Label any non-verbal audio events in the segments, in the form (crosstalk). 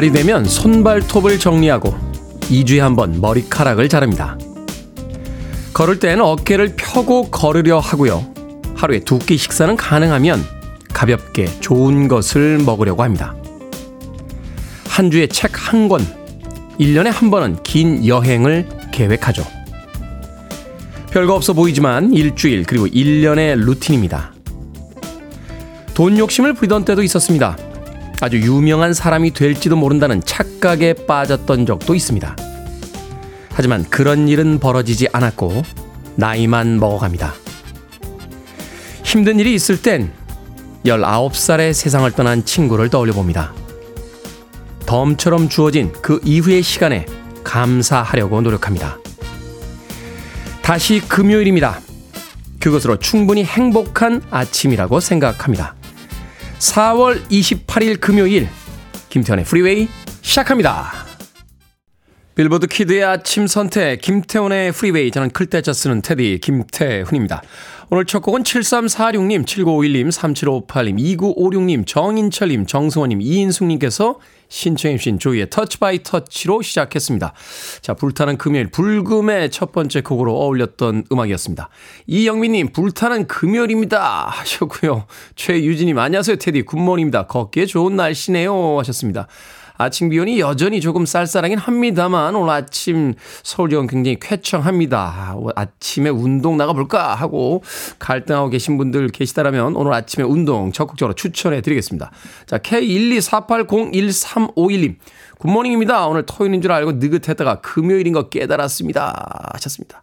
주말이 되면 손발톱을 정리하고 2주에 한 번 머리카락을 자릅니다. 걸을 땐 어깨를 펴고 걸으려 하고요. 하루에 두 끼 식사는 가능하면 가볍게 좋은 것을 먹으려고 합니다. 한 주에 책 한 권, 1년에 한 번은 긴 여행을 계획하죠. 별거 없어 보이지만 일주일 그리고 1년의 루틴입니다. 돈 욕심을 부리던 때도 있었습니다. 아주 유명한 사람이 될지도 모른다는 착각에 빠졌던 적도 있습니다. 하지만 그런 일은 벌어지지 않았고 나이만 먹어갑니다. 힘든 일이 있을 땐 19살의 세상을 떠난 친구를 떠올려 봅니다. 덤처럼 주어진 그 이후의 시간에 감사하려고 노력합니다. 다시 금요일입니다. 그것으로 충분히 행복한 아침이라고 생각합니다. 4월 28일 금요일 김태훈의 프리웨이 시작합니다. 빌보드 kid의 아침 선택 김태훈의 프리웨이 저는 클 태 자 쓰는 테디 김태훈입니다. 오늘 첫 곡은 7346님, 7951님, 3758님, 2956님, 정인철님, 정승원님, 이인숙님께서 신청해주신 조이의 Touch by Touch로 시작했습니다. 자, 불타는 금요일, 불금의 첫 번째 곡으로 어울렸던 음악이었습니다. 이영민님, 불타는 금요일입니다. 하셨고요. 최유진님, 안녕하세요, 테디. good morning입니다. 걷기에 좋은 날씨네요. 하셨습니다. 아침 기온이 여전히 조금 쌀쌀하긴 합니다만 오늘 아침 서울 지역 굉장히 쾌청합니다. 아침에 운동 나가볼까 하고 갈등하고 계신 분들 계시다라면 오늘 아침에 운동 적극적으로 추천해 드리겠습니다. 자, K124801351님. good morning입니다. 오늘 토요일인 줄 알고 느긋했다가 금요일인 거 깨달았습니다. 하셨습니다.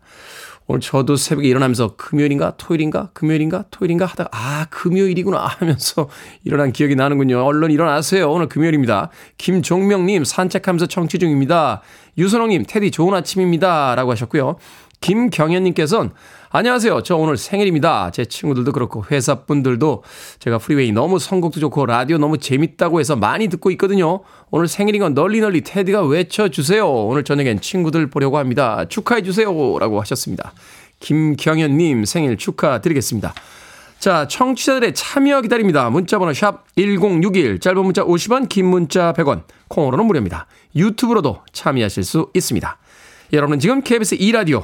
오늘 저도 새벽에 일어나면서 금요일인가 토요일인가 금요일인가 토요일인가 하다가 아 금요일이구나 하면서 (laughs) 일어난 기억이 나는군요. 얼른 일어나세요. 오늘 금요일입니다. 김종명님 산책하면서 청취 중입니다. 유선홍님 테디 좋은 아침입니다. 라고 하셨고요. 김경현님께서는 안녕하세요. 저 오늘 생일입니다. 제 친구들도 그렇고 회사 분들도 제가 프리웨이 너무 선곡도 좋고 라디오 너무 재밌다고 해서 많이 듣고 있거든요. 오늘 생일인 건 널리 널리 테디가 외쳐주세요. 오늘 저녁엔 친구들 보려고 합니다. 축하해주세요. 라고 하셨습니다. 김경현님 생일 축하드리겠습니다. 자, 청취자들의 참여 기다립니다. 문자번호 샵 1061, 짧은 문자 50원, 긴 문자 100원, 콩으로는 무료입니다. 유튜브로도 참여하실 수 있습니다. 여러분은 지금 KBS 2라디오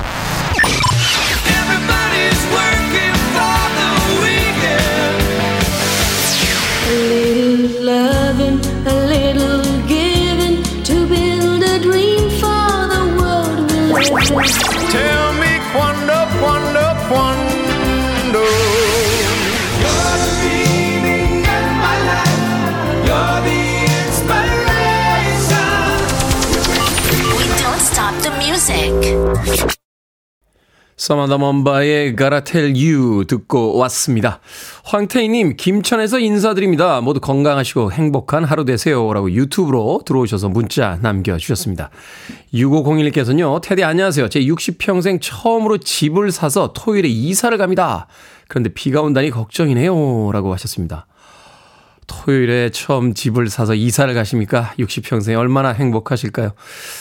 서마다 먼바의 Tell You 듣고 왔습니다. 황태희님, 김천에서 인사드립니다. 모두 건강하시고 행복한 하루 되세요. 라고 유튜브로 들어오셔서 문자 남겨주셨습니다. 6501께서는요, 테디 안녕하세요. 제 60평생 처음으로 집을 사서 토요일에 이사를 갑니다. 그런데 비가 온다니 걱정이네요. 라고 하셨습니다. 토요일에 처음 집을 사서 이사를 가십니까? 60평생에 얼마나 행복하실까요?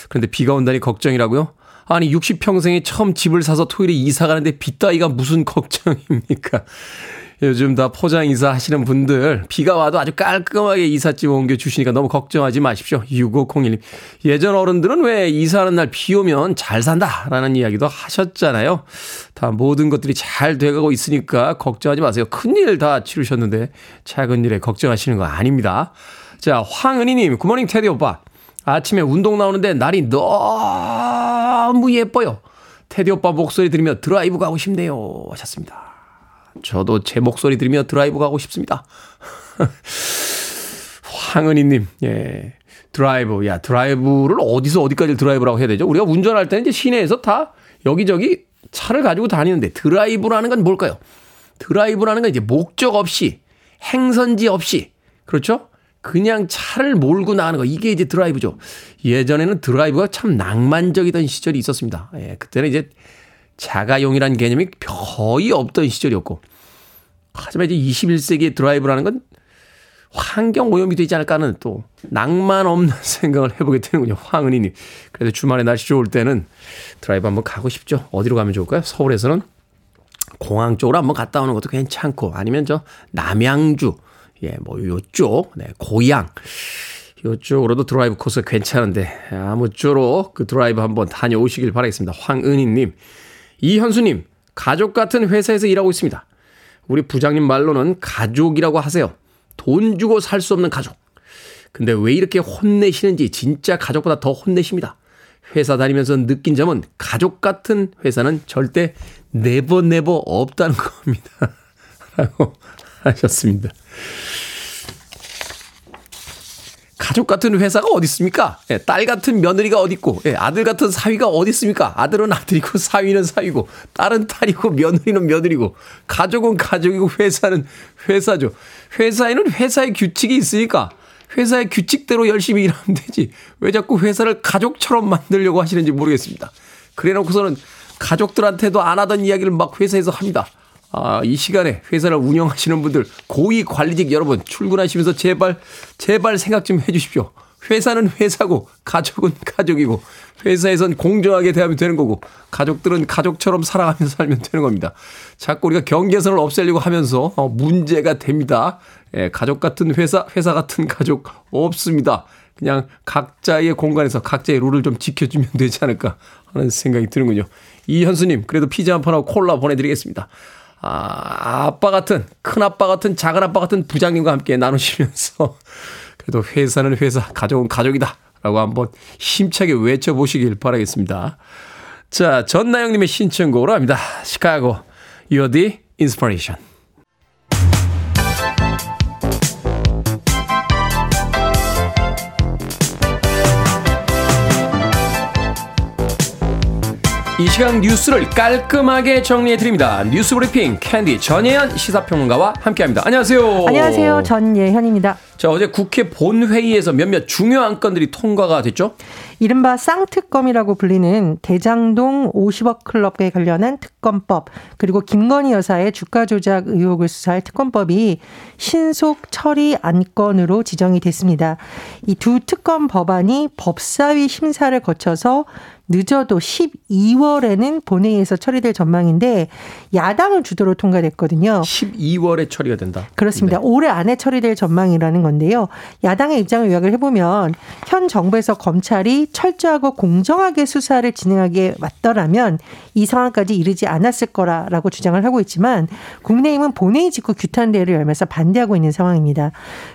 그런데 비가 온다니 걱정이라고요? 아니 60평생에 처음 집을 사서 토요일에 이사 가는데 빗따위가 무슨 걱정입니까? (laughs) 요즘 다 포장 이사 하시는 분들 비가 와도 아주 깔끔하게 이삿짐 옮겨 주시니까 너무 걱정하지 마십시오. 6501님. 예전 어른들은 왜 이사하는 날 비 오면 잘 산다라는 이야기도 하셨잖아요. 다 모든 것들이 잘 돼가고 있으니까 걱정하지 마세요. 큰일 다 치르셨는데 작은 일에 걱정하시는 거 아닙니다. 자, 황은희 님, Good morning 테디 오빠. 아침에 운동 나오는데 날이 너무 예뻐요. 테디 오빠 목소리 들으며 드라이브 가고 싶네요. 하셨습니다. 저도 제 목소리 들으며 드라이브 가고 싶습니다. (laughs) 황은희님, 예. 드라이브. 야, 드라이브를 어디서 어디까지 드라이브라고 해야 되죠? 우리가 운전할 때는 이제 시내에서 다 여기저기 차를 가지고 다니는데 드라이브라는 건 뭘까요? 드라이브라는 건 이제 목적 없이, 행선지 없이, 그렇죠? 그냥 차를 몰고 나가는 거. 이게 이제 드라이브죠. 예전에는 드라이브가 참 낭만적이던 시절이 있었습니다. 예, 그때는 이제 자가용이라는 개념이 거의 없던 시절이었고. 하지만 이제 21세기의 드라이브라는 건 환경 오염이 되지 않을까 하는 또 낭만 없는 (laughs) 생각을 해보게 되는군요. 황은희님. 그래서 주말에 날씨 좋을 때는 드라이브 한번 가고 싶죠. 어디로 가면 좋을까요? 서울에서는 공항 쪽으로 한번 갔다 오는 것도 괜찮고 아니면 저 남양주 예, 뭐 요쪽 네, 고양 요쪽으로도 드라이브 코스 괜찮은데 아무쪼록 그 드라이브 한번 다녀오시길 바라겠습니다. 황은희님, 이현수님, 가족 같은 회사에서 일하고 있습니다. 우리 부장님 말로는 가족이라고 하세요. 돈 주고 살 수 없는 가족. 근데 왜 이렇게 혼내시는지 진짜 가족보다 더 혼내십니다. 회사 다니면서 느낀 점은 가족 같은 회사는 절대 never never 없다는 겁니다. (laughs) 라고 (laughs) 하셨습니다. 가족 같은 회사가 어디 있습니까? 예, 딸 같은 며느리가 어디 있고, 예, 아들 같은 사위가 어디 있습니까? 아들은 아들이고, (laughs) 사위는 사위고, 딸은 딸이고, 며느리는 며느리고, 가족은 가족이고, 회사는 회사죠. 회사에는 회사의 규칙이 있으니까 회사의 규칙대로 열심히 일하면 되지. 왜 자꾸 회사를 가족처럼 만들려고 하시는지 모르겠습니다. 그래 놓고서는 가족들한테도 안 하던 이야기를 막 회사에서 합니다. 아, 이 시간에 회사를 운영하시는 분들, 고위 관리직 여러분, 출근하시면서 제발, 제발 생각 좀 해 주십시오. 회사는 회사고, 가족은 가족이고, 회사에선 공정하게 대하면 되는 거고, 가족들은 가족처럼 살아가면서 살면 되는 겁니다. 자꾸 우리가 경계선을 없애려고 하면서, 어, 문제가 됩니다. 예, 가족 같은 회사, 회사 같은 가족 없습니다. 그냥 각자의 공간에서 각자의 룰을 좀 지켜주면 되지 않을까 하는 생각이 드는군요. 이현수님, 그래도 피자 한 판하고 콜라 보내드리겠습니다. 아, 아빠 같은, 큰 아빠 같은, 작은 아빠 같은 부장님과 함께 나누시면서 (laughs) 그래도 회사는 회사, 가족은 가족이다. 라고 한번 힘차게 외쳐보시길 바라겠습니다. 자, 전나영님의 신청곡으로 합니다. 시카고, the Inspiration. 이 시간 뉴스를 깔끔하게 정리해 드립니다. 뉴스 브리핑 캔디 전예현 시사평론가와 함께합니다. 안녕하세요. 안녕하세요. 전예현입니다. 자 어제 국회 본회의에서 몇몇 중요한 건들이 통과가 됐죠. 이른바 쌍특검이라고 불리는 대장동 50억 클럽에 관련한 특검법 그리고 김건희 여사의 주가 조작 의혹을 수사할 특검법이 신속 처리 안건으로 지정이 됐습니다. 이 두 특검 법안이 법사위 심사를 거쳐서 늦어도 12월에는 본회의에서 처리될 전망인데 야당을 주도로 통과됐거든요. 12월에 처리가 된다. 그렇습니다. 네. 올해 안에 처리될 전망이라는 건 데요. 야당의 입장을 요약을 해보면 현 정부에서 검찰이 철저하고 공정하게 수사를 진행하게 왔더라면 이 상황까지 이르지 않았을 거라라고 주장을 하고 있지만 국민의힘은 본회의 직후 규탄 대회를 열면서 반대하고 있는 상황입니다.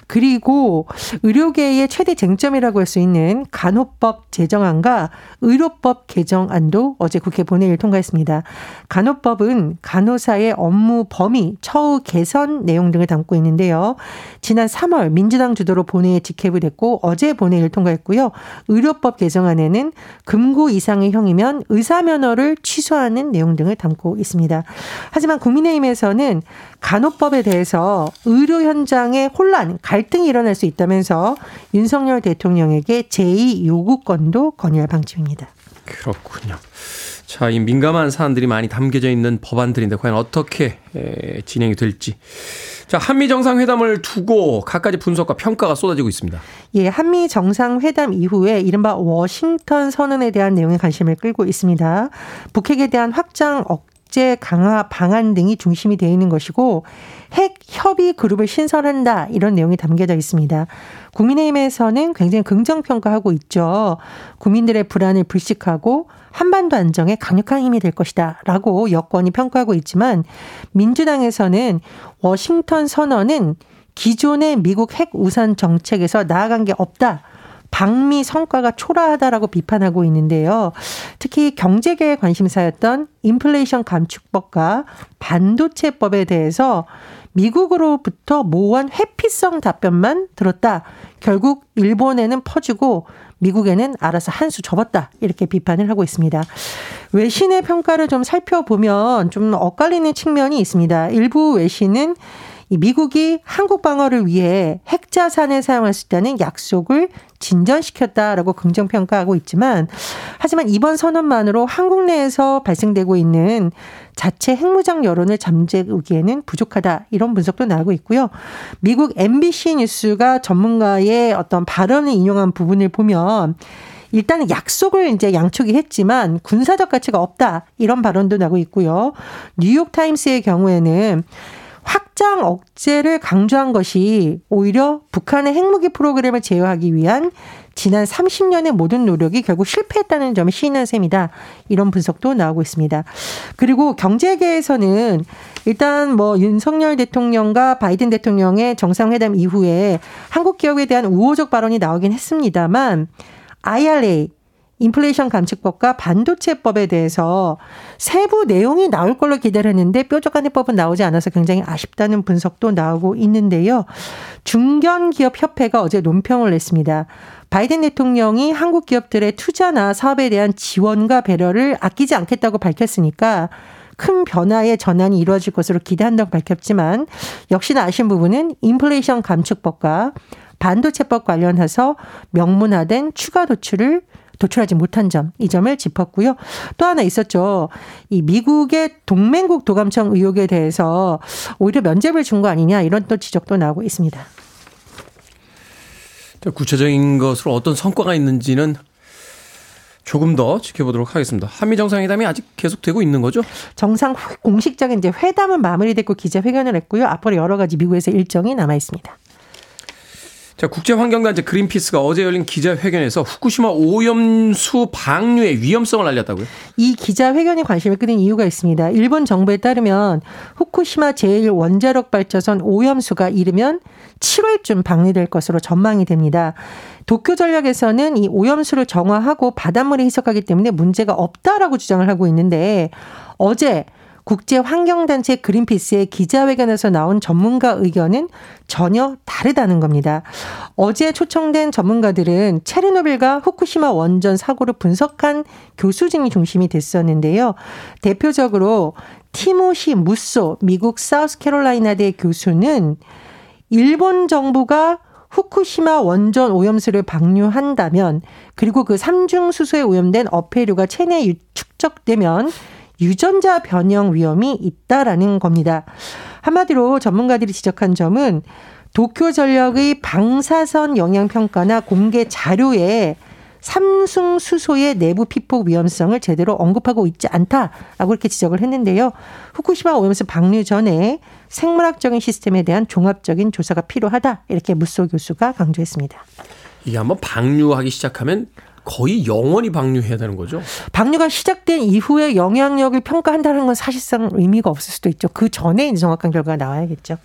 그리고 의료계의 최대 쟁점이라고 할 수 있는 간호법 제정안과 의료법 개정안도 어제 국회 본회의를 통과했습니다. 간호법은 간호사의 업무 범위, 처우 개선 내용 등을 담고 있는데요. 지난 3월 민 주당 주도로 본회의에 직회부 됐고 어제 본회의를 통과했고요. 의료법 개정안에는 금고 이상의 형이면 의사 면허를 취소하는 내용 등을 담고 있습니다. 하지만 국민의힘에서는 간호법에 대해서 의료 현장에 혼란, 갈등이 일어날 수 있다면서 윤석열 대통령에게 제2 요구권도 건의할 방침입니다. 그렇군요. 자, 이 민감한 사안들이 많이 담겨져 있는 법안들인데 과연 어떻게 진행이 될지. 자, 한미 정상회담을 두고 각가지 분석과 평가가 쏟아지고 있습니다. 예, 한미 정상회담 이후에 이른바 워싱턴 선언에 대한 내용에 관심을 끌고 있습니다. 북핵에 대한 확장 억 국제 강화 방안 등이 중심이 되어 있는 것이고 핵 협의 그룹을 신설한다 이런 내용이 담겨져 있습니다. 국민의힘에서는 굉장히 긍정 평가하고 있죠. 국민들의 불안을 불식하고 한반도 안정에 강력한 힘이 될 것이다라고 여권이 평가하고 있지만 민주당에서는 워싱턴 선언은 기존의 미국 핵 우산 정책에서 나아간 게 없다. 방미 성과가 초라하다라고 비판하고 있는데요. 특히 경제계의 관심사였던 인플레이션 감축법과 반도체법에 대해서 미국으로부터 모호한 회피성 답변만 들었다. 결국 일본에는 퍼주고 미국에는 알아서 한 수 접었다. 이렇게 비판을 하고 있습니다. 외신의 평가를 좀 살펴보면 좀 엇갈리는 측면이 있습니다. 일부 외신은 이 미국이 한국 방어를 위해 핵자산을 사용할 수 있다는 약속을 진전시켰다라고 긍정평가하고 있지만 하지만 이번 선언만으로 한국 내에서 발생되고 있는 자체 핵무장 여론을 잠재우기에는 부족하다 이런 분석도 나오고 있고요. 미국 MBC 뉴스가 전문가의 어떤 발언을 인용한 부분을 보면 일단은 약속을 이제 양쪽이 했지만 군사적 가치가 없다. 이런 발언도 나고 있고요. 뉴욕 타임스의 경우에는 확장 억제를 강조한 것이 오히려 북한의 핵무기 프로그램을 제어하기 위한 지난 30년의 모든 노력이 결국 실패했다는 점을 시인한 셈이다. 이런 분석도 나오고 있습니다. 그리고 경제계에서는 일단 뭐 윤석열 대통령과 바이든 대통령의 정상회담 이후에 한국 기업에 대한 우호적 발언이 나오긴 했습니다만 IRA 인플레이션 감축법과 반도체법에 대해서 세부 내용이 나올 걸로 기대를 했는데 뾰족한 해법은 나오지 않아서 굉장히 아쉽다는 분석도 나오고 있는데요. 중견기업협회가 어제 논평을 냈습니다. 바이든 대통령이 한국 기업들의 투자나 사업에 대한 지원과 배려를 아끼지 않겠다고 밝혔으니까 큰 변화의 전환이 이루어질 것으로 기대한다고 밝혔지만 역시나 아쉬운 부분은 인플레이션 감축법과 반도체법 관련해서 명문화된 추가 도출을 도출하지 못한 점, 이 점을 짚었고요. 또 하나 있었죠. 이 미국의 동맹국 도감청 의혹에 대해서 오히려 면죄부를 준 거 아니냐 이런 또 지적도 나오고 있습니다. 구체적인 것으로 어떤 성과가 있는지는 조금 더 지켜보도록 하겠습니다. 한미 정상회담이 아직 계속되고 있는 거죠? 정상 공식적인 이제 회담은 마무리됐고 기자회견을 했고요. 앞으로 여러 가지 미국에서 일정이 남아 있습니다. 자, 국제환경단체 그린피스가 어제 열린 기자회견에서 후쿠시마 오염수 방류의 위험성을 알렸다고요? 이 기자회견이 관심을 끄는 이유가 있습니다. 일본 정부에 따르면 후쿠시마 제1원자력 발전선 오염수가 이르면 7월쯤 방류될 것으로 전망이 됩니다. 도쿄 전략에서는 이 오염수를 정화하고 바닷물에 희석하기 때문에 문제가 없다라고 주장을 하고 있는데 어제 국제 환경단체 그린피스의 기자회견에서 나온 전문가 의견은 전혀 다르다는 겁니다. 어제 초청된 전문가들은 체르노빌과 후쿠시마 원전 사고를 분석한 교수진이 중심이 됐었는데요. 대표적으로 티모시 무소 미국 사우스캐롤라이나대 교수는 일본 정부가 후쿠시마 원전 오염수를 방류한다면 그리고 그 삼중 수소에 오염된 어패류가 체내에 축적되면 유전자 변형 위험이 있다라는 겁니다. 한마디로 전문가들이 지적한 점은 도쿄 전력의 방사선 영향 평가나 공개 자료에 삼중 수소의 내부 피폭 위험성을 제대로 언급하고 있지 않다라고 이렇게 지적을 했는데요. 후쿠시마 오염수 방류 전에 생물학적인 시스템에 대한 종합적인 조사가 필요하다 이렇게 무소 교수가 강조했습니다. 이게 한번 방류하기 시작하면 거의 영원히 방류해야 되는 거죠? 방류가 시작된 이후에 영향력을 평가한다는 건 사실상 의미가 없을 수도 있죠. 그 전에 이제 정확한 결과가 나와야겠죠.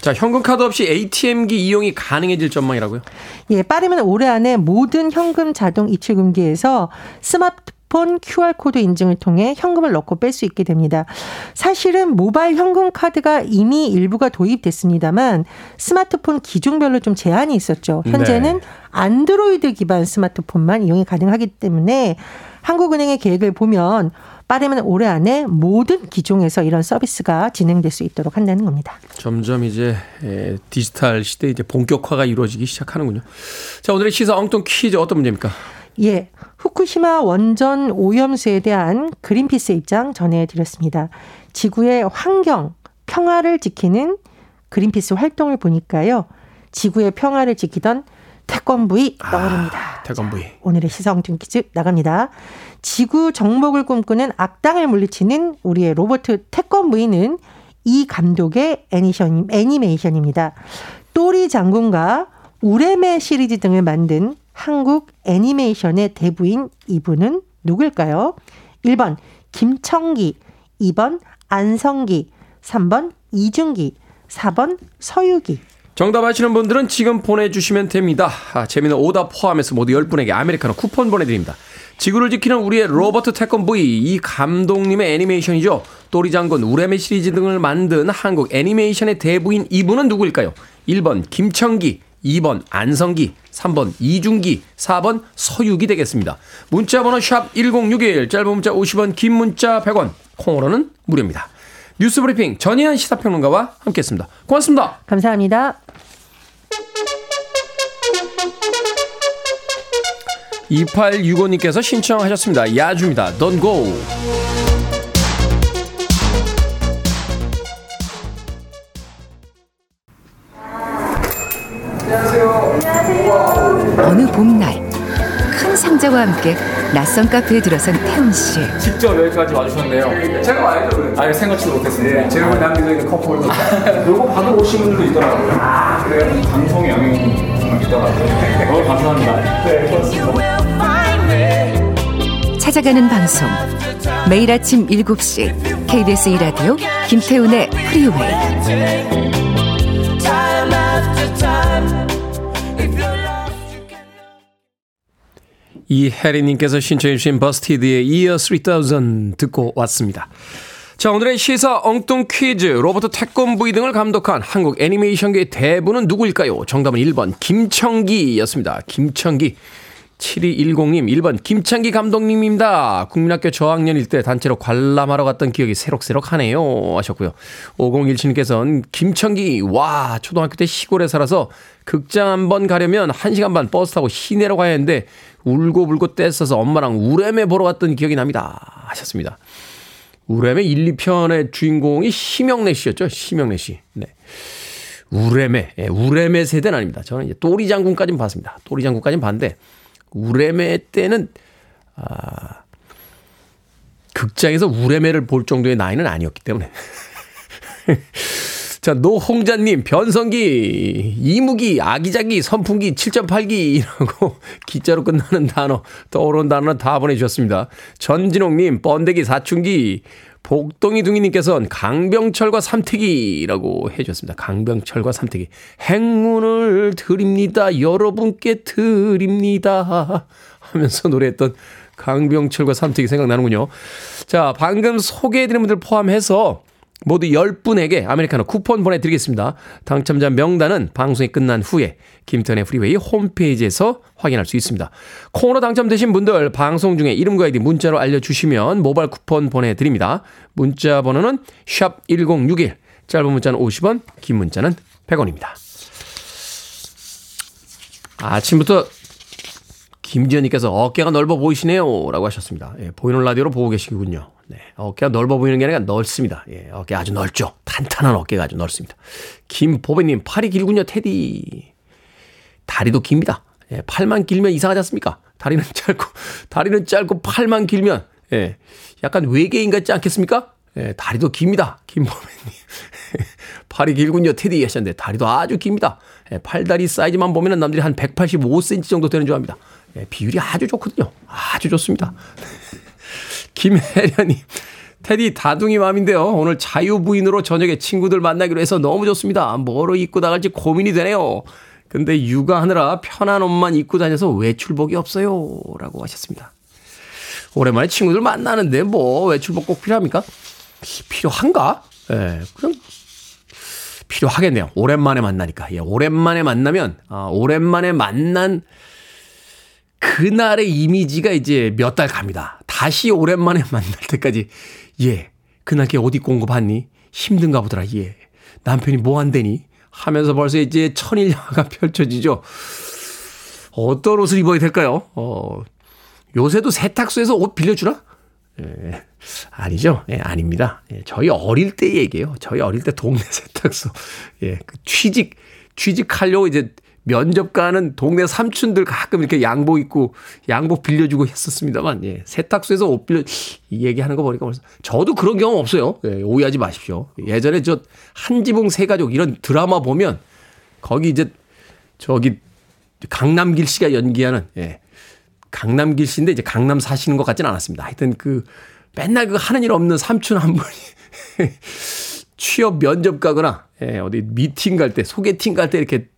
자, 현금 카드 없이 ATM기 이용이 가능해질 전망이라고요? 예, 빠르면 올해 안에 모든 현금 자동 입출금기에서 스마트 스마트폰 QR코드 인증을 통해 현금을 넣고 뺄 수 있게 됩니다. 사실은 모바일 현금 카드가 이미 일부가 도입됐습니다만 스마트폰 기종별로 좀 제한이 있었죠. 현재는 네. 안드로이드 기반 스마트폰만 이용이 가능하기 때문에 한국은행의 계획을 보면 빠르면 올해 안에 모든 기종에서 이런 서비스가 진행될 수 있도록 한다는 겁니다. 점점 이제 디지털 시대 이제 본격화가 이루어지기 시작하는군요. 자, 오늘의 시사 엉뚱 퀴즈 어떤 문제입니까? 예. 후쿠시마 원전 오염수에 대한 그린피스 입장 전해드렸습니다. 지구의 환경, 평화를 지키는 그린피스 활동을 보니까요. 지구의 평화를 지키던 태권부이 아, 떠오릅니다. 아, 태권부이. 오늘의 시성중 퀴즈 나갑니다. 지구 정복을 꿈꾸는 악당을 물리치는 우리의 로버트 태권부이는 이 감독의 애니션, 애니메이션입니다. 또리 장군과 우레메 시리즈 등을 만든 한국 애니메이션의 대부인 이분은 누굴까요? 1번 김청기, 2번 안성기, 3번 이준기, 4번 서유기. 정답 아시는 분들은 지금 보내주시면 됩니다. 아, 재미는 오답 포함해서 모두 10분에게 아메리카노 쿠폰 보내드립니다. 지구를 지키는 우리의 로버트 태권브이 이 감독님의 애니메이션이죠. 또리 장군, 우레메 시리즈 등을 만든 한국 애니메이션의 대부인 이분은 누구일까요? 1번 김청기, 2번 안성기, 3번 이중기, 4번 서유기 되겠습니다. 문자 번호 샵 1061, 짧은 문자 50원, 긴 문자 100원, 콩으로는 무료입니다. 뉴스 브리핑 전희연 시사평론가와 함께했습니다. 고맙습니다. 감사합니다. 2865님께서 신청하셨습니다. 야주입니다. Don't go. 어느 봄날 큰 상자와 함께 낯선 카페에 들어선 태훈 씨. 직접 여기까지 와주셨네요. 제가 와야죠. 아예 생각지도 못했습니다. 네, 제가 남겨져 있는 컵홀더. 요거 받아 오신 분들도 있더라고요. 아, 그래요? 방송의 영향이 정말 있더라고요. 너무 감사합니다. 네, 그렇습니다. 찾아가는 방송. 매일 아침 7시 KBS 2라디오 김태훈의 프리웨이. 이혜리님께서 신청해주신 버스티드의 Year 3000 듣고 왔습니다. 자, 오늘의 시사 엉뚱 퀴즈. 로버트 태권브이 등을 감독한 한국 애니메이션계의 대부는 누구일까요? 정답은 1번 김청기였습니다. 김청기. 7210님, 1번 김창기 감독님입니다. 국민학교 저학년일 때 단체로 관람하러 갔던 기억이 새록새록 하네요. 하셨고요. 5017님께서는 김청기, 와, 초등학교 때 시골에 살아서 극장 한번 가려면 1시간 반 버스 타고 시내로 가야 했는데 울고불고 떼써서 엄마랑 우레메 보러 갔던 기억이 납니다. 하셨습니다. 우레메 1, 2편의 주인공이 심영래 씨였죠. 심영래 씨. 네. 우레메, 예, 우레메 세대는 아닙니다. 저는 이제 또리 장군까지는 봤습니다. 또리 장군까지는 봤는데 우레메 때는 아, 극장에서 우레메를 볼 정도의 나이는 아니었기 때문에. (laughs) 자, 노홍자님, 변성기, 이무기, 아기자기, 선풍기, 7.8기라고 (laughs) 기자로 끝나는 단어, 떠오르는 단어는 다 보내주셨습니다. 전진홍님, 번데기, 사춘기, 복동이 둥이님께서는 강병철과 삼태기라고 해주셨습니다. 강병철과 삼태기. 행운을 드립니다. 여러분께 드립니다. 하면서 노래했던 강병철과 삼태기 생각나는군요. 자, 방금 소개해드린 분들 포함해서 모두 10분에게 아메리카노 쿠폰 보내드리겠습니다. 당첨자 명단은 방송이 끝난 후에 김태훈의 프리웨이 홈페이지에서 확인할 수 있습니다. 콩으로 당첨되신 분들 방송 중에 이름과 아이디 문자로 알려주시면 모바일 쿠폰 보내드립니다. 문자 번호는 샵1061 짧은 문자는 50원 긴 문자는 100원입니다. 아침부터 김지현님께서 어깨가 넓어 보이시네요. 라고 하셨습니다. 예, 보이는 라디오로 보고 계시군요. 네, 어깨가 넓어 보이는 게 아니라 넓습니다. 예, 어깨 아주 넓죠. 탄탄한 어깨가 아주 넓습니다. 김보배님, 팔이 길군요, 테디. 다리도 깁니다. 예, 팔만 길면 이상하지 않습니까? 다리는 (laughs) 짧고, 다리는 짧고 팔만 길면, 예, 약간 외계인 같지 않겠습니까? 예, 다리도 깁니다. 김보배님. (laughs) 팔이 길군요, 테디 하셨는데, 다리도 아주 깁니다. 예, 팔다리 사이즈만 보면 남들이 한 185cm 정도 되는 줄 압니다. 예, 비율이 아주 좋거든요. 아주 좋습니다. (laughs) 김혜련님. (laughs) 테디 다둥이 맘인데요. 오늘 자유부인으로 저녁에 친구들 만나기로 해서 너무 좋습니다. 뭐로 입고 나갈지 고민이 되네요. 근데 육아하느라 편한 옷만 입고 다녀서 외출복이 없어요. 라고 하셨습니다. 오랜만에 친구들 만나는데 뭐 외출복 꼭 필요합니까? 필요한가? 예, 네, 그냥 필요하겠네요. 오랜만에 만나니까. 예, 오랜만에 만나면, 아, 오랜만에 만난 그날의 이미지가 이제 몇 달 갑니다. 다시 오랜만에 (laughs) 만날 때까지, 예, 그날 걔 어디 공고 봤니? 힘든가 보더라, 예. 남편이 뭐 한대니? 하면서 벌써 이제 천일야가 (laughs) 펼쳐지죠. 어떤 옷을 입어야 될까요? 어, 요새도 세탁소에서 옷 빌려주나? 예, 아니죠. 예, 아닙니다. 예, 저희 어릴 때 얘기예요. 저희 어릴 때 동네 (laughs) 세탁소. 예, 그 취직, 취직하려고 이제 면접 가는 동네 삼촌들 가끔 이렇게 양복 입고 양복 빌려주고 했었습니다만, 예, 세탁소에서 옷 빌려, 이 얘기하는 거 보니까 벌써, 저도 그런 경험 없어요. 예, 오해하지 마십시오. 예전에 저 한지붕 세 가족 이런 드라마 보면, 거기 이제, 저기, 강남길 씨가 연기하는, 예, 강남길 씨인데 이제 강남 사시는 것 같진 않았습니다. 하여튼 그, 맨날 그 하는 일 없는 삼촌 한 분이 (laughs) 취업 면접 가거나, 예, 어디 미팅 갈 때, 소개팅 갈 때 이렇게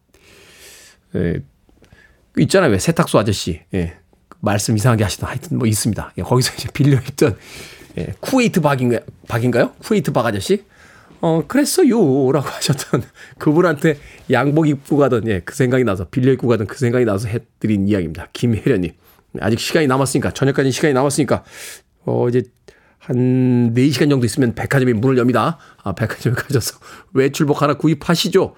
예, 있잖아요. 왜 세탁소 아저씨. 예. 말씀 이상하게 하시던 하여튼 뭐 있습니다. 예, 거기서 이제 빌려있던 예, 쿠웨이트 박인가, 박인가요? 쿠웨이트 박 아저씨? 어, 그랬어요. 라고 (laughs) 하셨던 그분한테 양복 입고 가던, 예, 그 생각이 나서, 빌려 입고 가던 그 생각이 나서 해드린 이야기입니다. 김혜련님. 아직 시간이 남았으니까, 저녁까지 시간이 남았으니까, 어, 이제 한 4시간 정도 있으면 백화점이 문을 엽니다. 아, 백화점에 가셔서 (laughs) 외출복 하나 구입하시죠.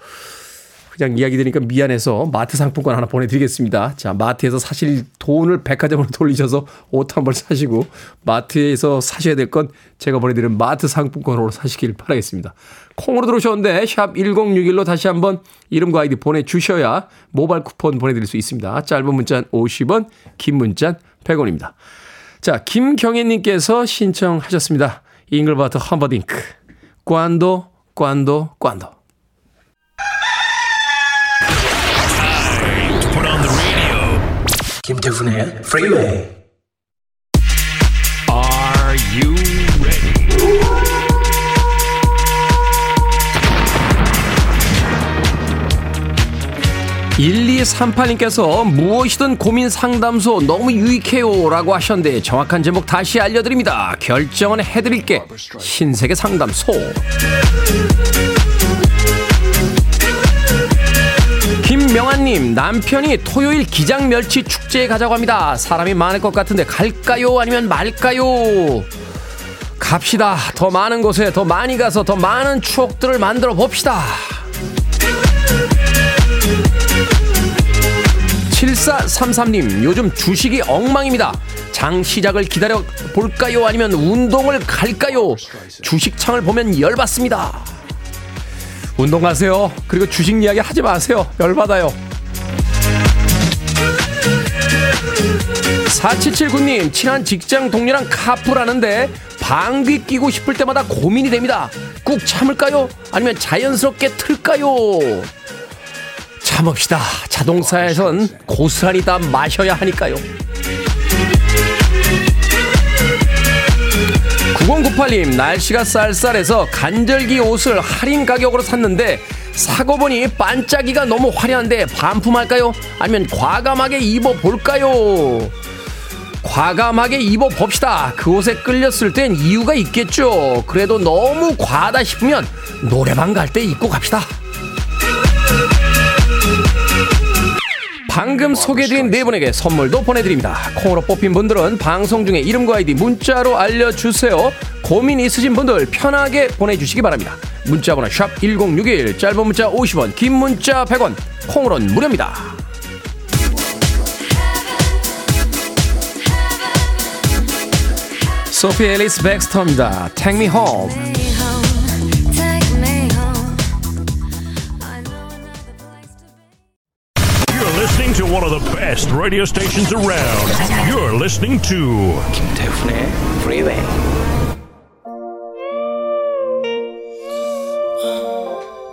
그냥 이야기 드리니까 미안해서 마트 상품권 하나 보내드리겠습니다. 자, 마트에서 사실 돈을 백화점으로 돌리셔서 옷 한 벌 사시고 마트에서 사셔야 될 건 제가 보내드리는 마트 상품권으로 사시길 바라겠습니다. 콩으로 들어오셨는데 샵 1061로 다시 한번 이름과 아이디 보내주셔야 모바일 쿠폰 보내드릴 수 있습니다. 짧은 문자는 50원, 긴 문자는 100원입니다. 자, 김경혜님께서 신청하셨습니다. 잉글버트 험퍼딩크. Quando, Quando, Quando. 김태훈의 프리웨이 Are you ready? 1238님께서 무엇이든 고민 상담소 너무 유익해요 라고 하셨는데 정확한 제목 다시 알려드립니다. 결정은 해드릴게. 신세계 상담소. 김명환님, 남편이 토요일 기장 멸치 축제에 가자고 합니다. 사람이 많을 것 같은데 갈까요? 아니면 말까요? 갑시다. 더 많은 곳에 더 많이 가서 더 많은 추억들을 만들어 봅시다. 7433님, 요즘 주식이 엉망입니다. 장 시작을 기다려 볼까요? 아니면 운동을 갈까요? 주식창을 보면 열받습니다. 운동 가세요. 그리고 주식 이야기 하지 마세요. 열받아요. 4779님, 친한 직장 동료랑 카풀하는데 방귀 끼고 싶을 때마다 고민이 됩니다. 꾹 참을까요? 아니면 자연스럽게 틀까요? 참읍시다. 자동차에선 고스란히 다 마셔야 하니까요. 9098님, 날씨가 쌀쌀해서 간절기 옷을 할인 가격으로 샀는데 사고 보니 반짝이가 너무 화려한데 반품할까요? 아니면 과감하게 입어볼까요? 과감하게 입어봅시다. 그 옷에 끌렸을 땐 이유가 있겠죠. 그래도 너무 과하다 싶으면 노래방 갈 때 입고 갑시다. 방금 소개해드린 네 분에게 선물도 보내드립니다. 콩으로 뽑힌 분들은 방송 중에 이름과 아이디 문자로 알려주세요. 고민 있으신 분들 편하게 보내주시기 바랍니다. 문자번호 샵 1061, 짧은 문자 50원, 긴 문자 100원, 콩으로는 무료입니다. 소피 앨리스 백스터입니다. Take me home. You're listening to one of the best radio stations around. You're listening to 김태훈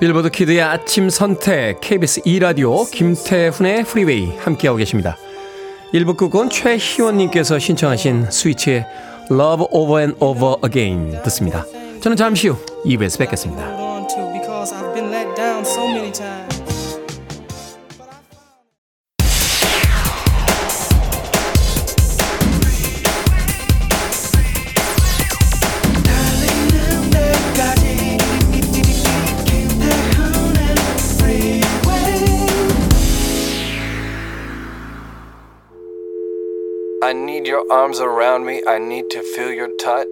빌보드 키드의 아침 선택 KBS 2라디오 김태훈의 프리웨이 함께하고 계십니다. 1부 끝은 최희원님께서 신청하신 스위치의 Love Over and Over Again 듣습니다. 저는 잠시 후 2부에서 뵙겠습니다. Your arms around me. I need to feel your touch.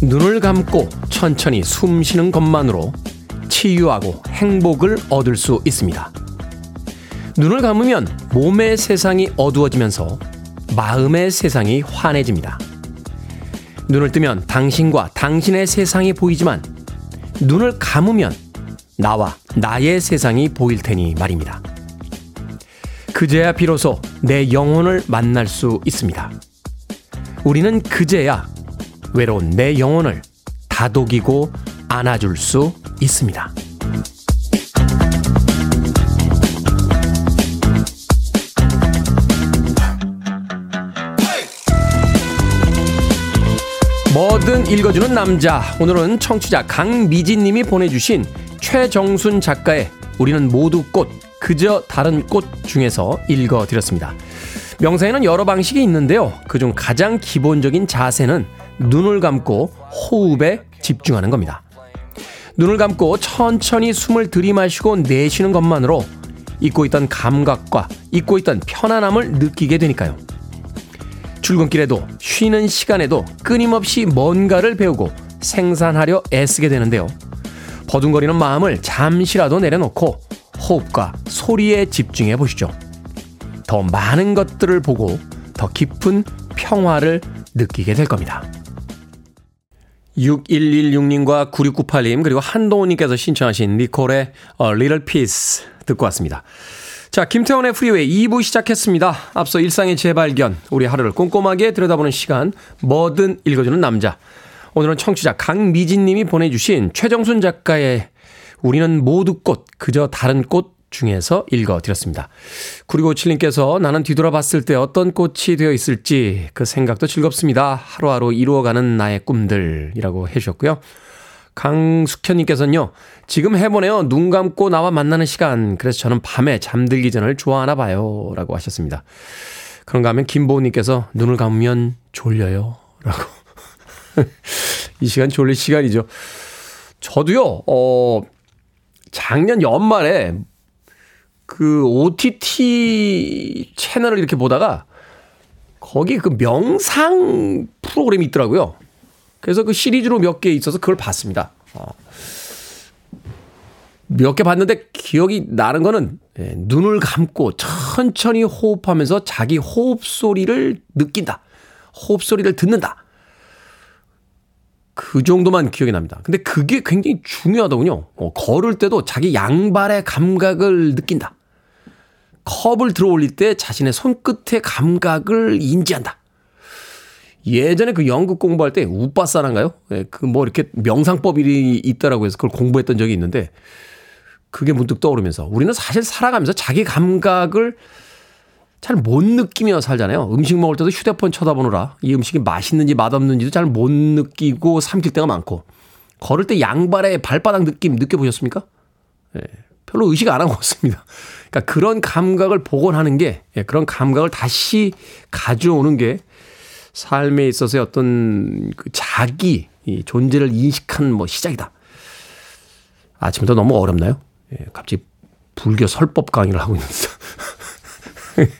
눈을 감고 천천히 숨 쉬는 것만으로 치유하고 행복을 얻을 수 있습니다. 눈을 감으면 몸의 세상이 어두워지면서 마음의 세상이 환해집니다. 눈을 뜨면 당신과 당신의 세상이 보이지만 눈을 감으면 나와 나의 세상이 보일 테니 말입니다. 그제야 비로소 내 영혼을 만날 수 있습니다. 우리는 그제야 외로운 내 영혼을 다독이고 안아줄 수 있습니다. 뭐든 읽어주는 남자. 오늘은 청취자 강미진님이 보내주신 최정순 작가의 우리는 모두 꽃, 그저 다른 꽃 중에서 읽어드렸습니다. 명상에는 여러 방식이 있는데요. 그중 가장 기본적인 자세는 눈을 감고 호흡에 집중하는 겁니다. 눈을 감고 천천히 숨을 들이마시고 내쉬는 것만으로 잊고 있던 감각과 잊고 있던 편안함을 느끼게 되니까요. 출근길에도 쉬는 시간에도 끊임없이 뭔가를 배우고 생산하려 애쓰게 되는데요. 버둥거리는 마음을 잠시라도 내려놓고 호흡과 소리에 집중해 보시죠. 더 많은 것들을 보고 더 깊은 평화를 느끼게 될 겁니다. 6116님과 9698님 그리고 한동훈님께서 신청하신 니콜의 A Little Piece 듣고 왔습니다. 자, 김태훈의 프리웨이 2부 시작했습니다. 앞서 일상의 재발견, 우리 하루를 꼼꼼하게 들여다보는 시간, 뭐든 읽어주는 남자. 오늘은 청취자 강미진 님이 보내주신 최정순 작가의 우리는 모두 꽃, 그저 다른 꽃 중에서 읽어드렸습니다. 그리고 7님께서 나는 뒤돌아봤을 때 어떤 꽃이 되어 있을지 그 생각도 즐겁습니다. 하루하루 이루어가는 나의 꿈들이라고 해주셨고요. 강숙현님께서는요, 지금 해보네요. 눈 감고 나와 만나는 시간. 그래서 저는 밤에 잠들기 전을 좋아하나 봐요. 라고 하셨습니다. 그런가 하면 김보은님께서 눈을 감으면 졸려요. 라고. (laughs) 이 시간 졸릴 시간이죠. 저도요, 어, 작년 연말에 그 OTT 채널을 이렇게 보다가 거기 그 명상 프로그램이 있더라고요. 그래서 그 시리즈로 몇 개 있어서 그걸 봤습니다. 어. 몇개 봤는데 기억이 나는 거는 예, 눈을 감고 천천히 호흡하면서 자기 호흡 소리를 느낀다. 호흡 소리를 듣는다. 그 정도만 기억이 납니다. 근데 그게 굉장히 중요하더군요. 어, 걸을 때도 자기 양발의 감각을 느낀다. 컵을 들어 올릴 때 자신의 손끝의 감각을 인지한다. 예전에 그 연극 공부할 때 우빠사란가요? 예, 그 뭐 이렇게 명상법이 있다라고 해서 그걸 공부했던 적이 있는데 그게 문득 떠오르면서 우리는 사실 살아가면서 자기 감각을 잘 못 느끼며 살잖아요. 음식 먹을 때도 휴대폰 쳐다보느라 이 음식이 맛있는지 맛없는지도 잘 못 느끼고 삼킬 때가 많고 걸을 때 양발의 발바닥 느낌 느껴보셨습니까? 예, 별로 의식 안 하고 있습니다. 그러니까 그런 감각을 복원하는 게 예, 그런 감각을 다시 가져오는 게 삶에 있어서의 어떤 그 자기 이 존재를 인식한 뭐 시작이다. 아침부터 너무 어렵나요? 예, 갑자기 불교 설법 강의를 하고 있는데. (laughs)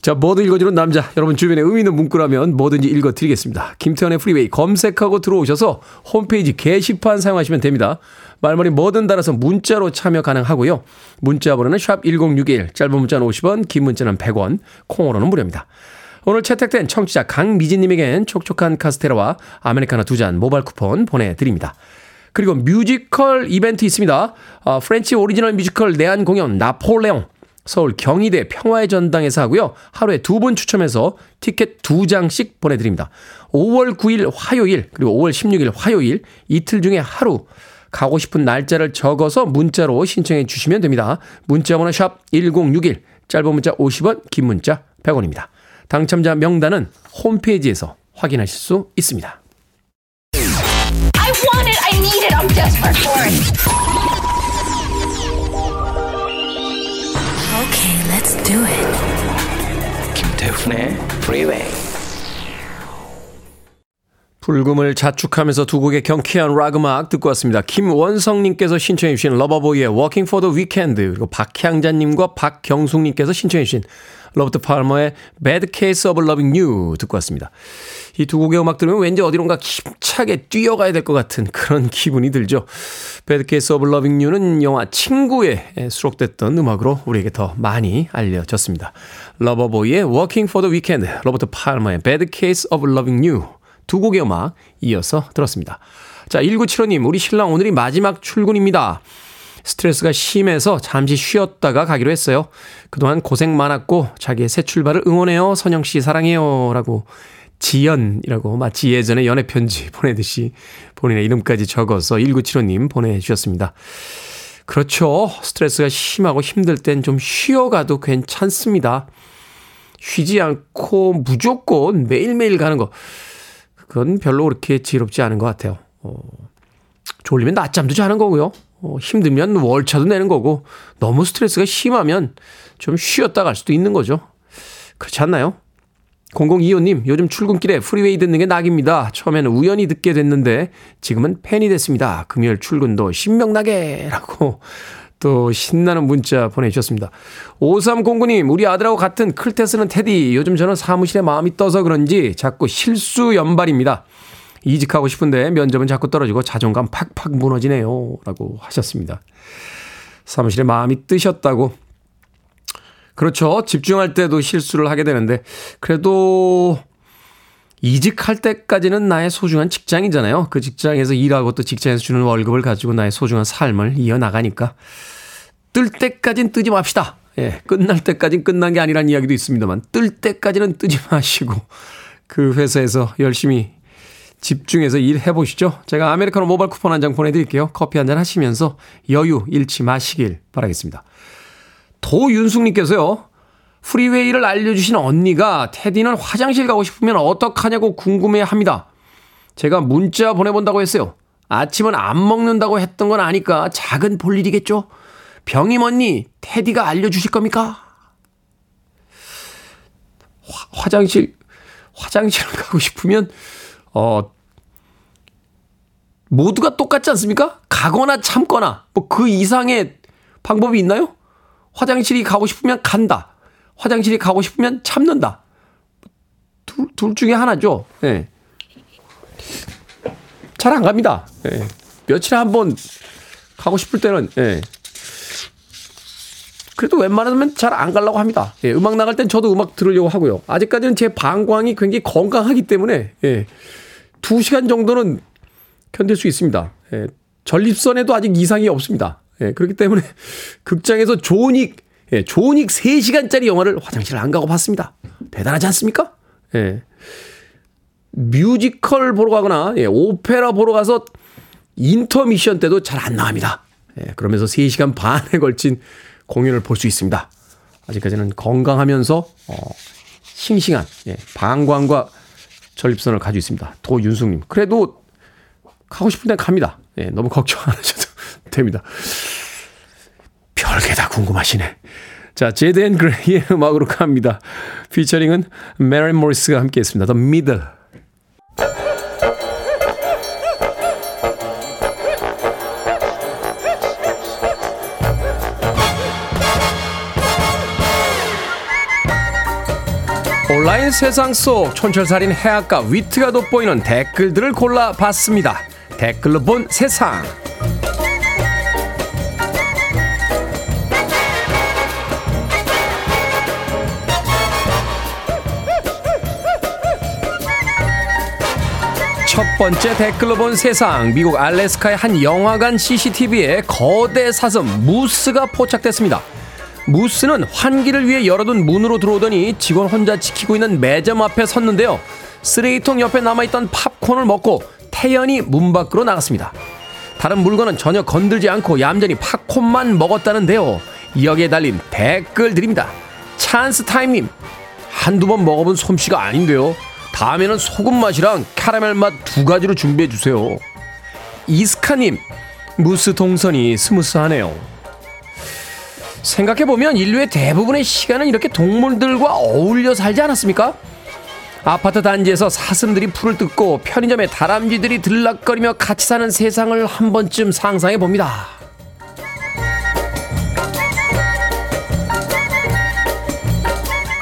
자, 뭐든 읽어주는 남자. 여러분 주변에 의미 있는 문구라면 뭐든지 읽어드리겠습니다. 김태현의 프리웨이 검색하고 들어오셔서 홈페이지 게시판 사용하시면 됩니다. 말머리 뭐든 달아서 문자로 참여 가능하고요. 문자 번호는 샵 1061, 짧은 문자는 50원, 긴 문자는 100원, 콩으로는 무료입니다. 오늘 채택된 청취자 강미진님에겐 촉촉한 카스테라와 아메리카노 두 잔 모바일 쿠폰 보내드립니다. 그리고 뮤지컬 이벤트 있습니다. 어, French 오리지널 뮤지컬 내한 공연 나폴레옹 서울 경희대 평화의 전당에서 하고요. 하루에 두 분 추첨해서 티켓 두 장씩 보내드립니다. 5월 9일 화요일 그리고 5월 16일 화요일 이틀 중에 하루 가고 싶은 날짜를 적어서 문자로 신청해 주시면 됩니다. 문자번호 샵 1061 짧은 문자 50원 긴 문자 100원입니다. 당첨자 명단은 홈페이지에서 확인하실 수 있습니다. I want it, I need it, I'm desperate for it. Okay, let's do it. 김태훈의 Freeway. 불금을 자축하면서 두 곡의 경쾌한 락 음악 듣고 왔습니다. 김원성님께서 신청해 주신 러버보이의 Working for the Weekend 그리고 박향자님과 박경숙님께서 신청해 주신 로버트 팔머의 Bad Case of Loving You 듣고 왔습니다. 이 두 곡의 음악 들으면 왠지 어디론가 힘차게 뛰어가야 될 것 같은 그런 (laughs) 기분이 들죠. Bad Case of Loving You는 영화 친구에 수록됐던 음악으로 우리에게 더 많이 알려졌습니다. 러버보이의 Working for the Weekend, 로버트 팔머의 Bad Case of Loving You 두 곡의 음악 이어서 들었습니다. 자, 1975님, 우리 신랑 오늘이 마지막 출근입니다. 스트레스가 심해서 잠시 쉬었다가 가기로 했어요. 그동안 고생 많았고 자기의 새 출발을 응원해요. 선영 씨 사랑해요. 라고 지연이라고 마치 예전에 연애 편지 (laughs) 보내듯이 본인의 이름까지 적어서 1975님 보내주셨습니다. 그렇죠. 스트레스가 심하고 힘들 땐 좀 쉬어가도 괜찮습니다. 쉬지 않고 무조건 매일매일 가는 거. 그건 별로 그렇게 지롭지 않은 것 같아요. 어, 졸리면 낮잠도 자는 거고요. 어, 힘들면 월차도 내는 거고 너무 스트레스가 심하면 좀 쉬었다 갈 수도 있는 거죠. 그렇지 않나요? 0025님, 요즘 출근길에 프리웨이 듣는 게 낙입니다. 처음에는 우연히 듣게 됐는데 지금은 팬이 됐습니다. 금요일 출근도 신명나게! 라고 또 신나는 문자 보내주셨습니다. 5309님, 우리 아들하고 같은 클테 스는 테디. 요즘 저는 사무실에 마음이 떠서 그런지 자꾸 실수 연발입니다. 이직하고 싶은데 면접은 자꾸 떨어지고 자존감 팍팍 무너지네요. 라고 하셨습니다. 사무실에 마음이 뜨셨다고. 그렇죠. 집중할 때도 실수를 하게 되는데, 그래도 이직할 때까지는 나의 소중한 직장이잖아요. 그 직장에서 일하고 또 직장에서 주는 월급을 가지고 나의 소중한 삶을 이어나가니까. 뜰 때까진 뜨지 맙시다. 예, 끝날 때까진 끝난 게 아니란 이야기도 있습니다만, 뜰 때까지는 뜨지 마시고, 그 회사에서 열심히 집중해서 일해 보시죠. 제가 아메리카노 모바일 쿠폰 한 장 보내드릴게요. 커피 한 잔 하시면서 여유 잃지 마시길 바라겠습니다. 도윤숙님께서요. 프리웨이를 알려주신 언니가 테디는 화장실 가고 싶으면 어떡하냐고 궁금해 합니다. 제가 문자 보내본다고 했어요. 아침은 안 먹는다고 했던 건 아니까 작은 볼일이겠죠? 병임 언니, 테디가 알려주실 겁니까? 화, 화장실, 화장실을 가고 싶으면, 어, 모두가 똑같지 않습니까? 가거나 참거나, 뭐 그 이상의 방법이 있나요? 화장실이 가고 싶으면 간다. 화장실이 가고 싶으면 참는다. 둘, 둘 중에 하나죠. 예. 네. 잘안 갑니다. 예. 며칠에 한 번 가고 싶을 때는, 예. 그래도 웬만하면 잘 안 가려고 합니다. 예. 음악 나갈 땐 저도 음악 들으려고 하고요. 아직까지는 제 방광이 굉장히 건강하기 때문에, 예. 두 시간 정도는 견딜 수 있습니다. 예. 전립선에도 아직 이상이 없습니다. 예. 그렇기 때문에 (laughs) 극장에서 조닉 예, 조닉 3시간짜리 영화를 화장실을 안 가고 봤습니다. 대단하지 않습니까? 예. 뮤지컬 보러 가거나, 예, 오페라 보러 가서 인터미션 때도 잘 안 나갑니다. 예, 그러면서 3시간 반에 (laughs) 걸친 공연을 볼 수 있습니다. 아직까지는 건강하면서, 어, 싱싱한, 예, 방광과 전립선을 가지고 있습니다. 도윤숙님. 그래도 가고 싶은 데 갑니다. 예, 너무 걱정 안 하셔도 (laughs) 됩니다. 별게 다 궁금하시네. 자, 제드 앤 그레이의 음악으로 갑니다. 피처링은 메린 모리스가 함께 했습니다. The Middle. 온라인 세상 속 촌철살인 해학과 위트가 돋보이는 댓글들을 골라봤습니다. 댓글로 본 세상. 첫 번째 댓글로 본 세상 미국 알래스카의 한 영화관 CCTV에 거대 사슴 무스가 포착됐습니다. 무스는 환기를 위해 열어둔 문으로 들어오더니 직원 혼자 지키고 있는 매점 앞에 섰는데요. 쓰레기통 옆에 남아있던 팝콘을 먹고 태연히 문 밖으로 나갔습니다. 다른 물건은 전혀 건들지 않고 얌전히 팝콘만 먹었다는데요. 여기에 달린 댓글들입니다. 찬스 타임님 한두 번 먹어본 솜씨가 아닌데요. 다음에는 소금 맛이랑 카라멜 맛 두 가지로 준비해 주세요. 이스카님, 무스 동선이 smooth하네요. 생각해보면 인류의 대부분의 시간은 이렇게 동물들과 어울려 살지 않았습니까? 아파트 단지에서 사슴들이 풀을 뜯고 편의점에 다람쥐들이 들락거리며 같이 사는 세상을 한 번쯤 상상해 봅니다.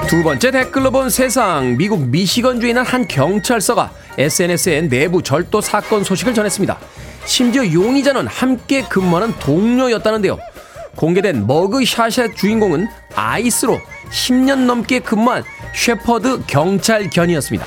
두 번째 댓글로 본 세상 미국 미시건주에 있는 한 경찰서가 SNS에 내부 절도 사건 소식을 전했습니다. 심지어 용의자는 함께 근무하는 동료였다는데요. 공개된 머그샷의 주인공은 아이스로 10년 넘게 근무한 셰퍼드 경찰견이었습니다.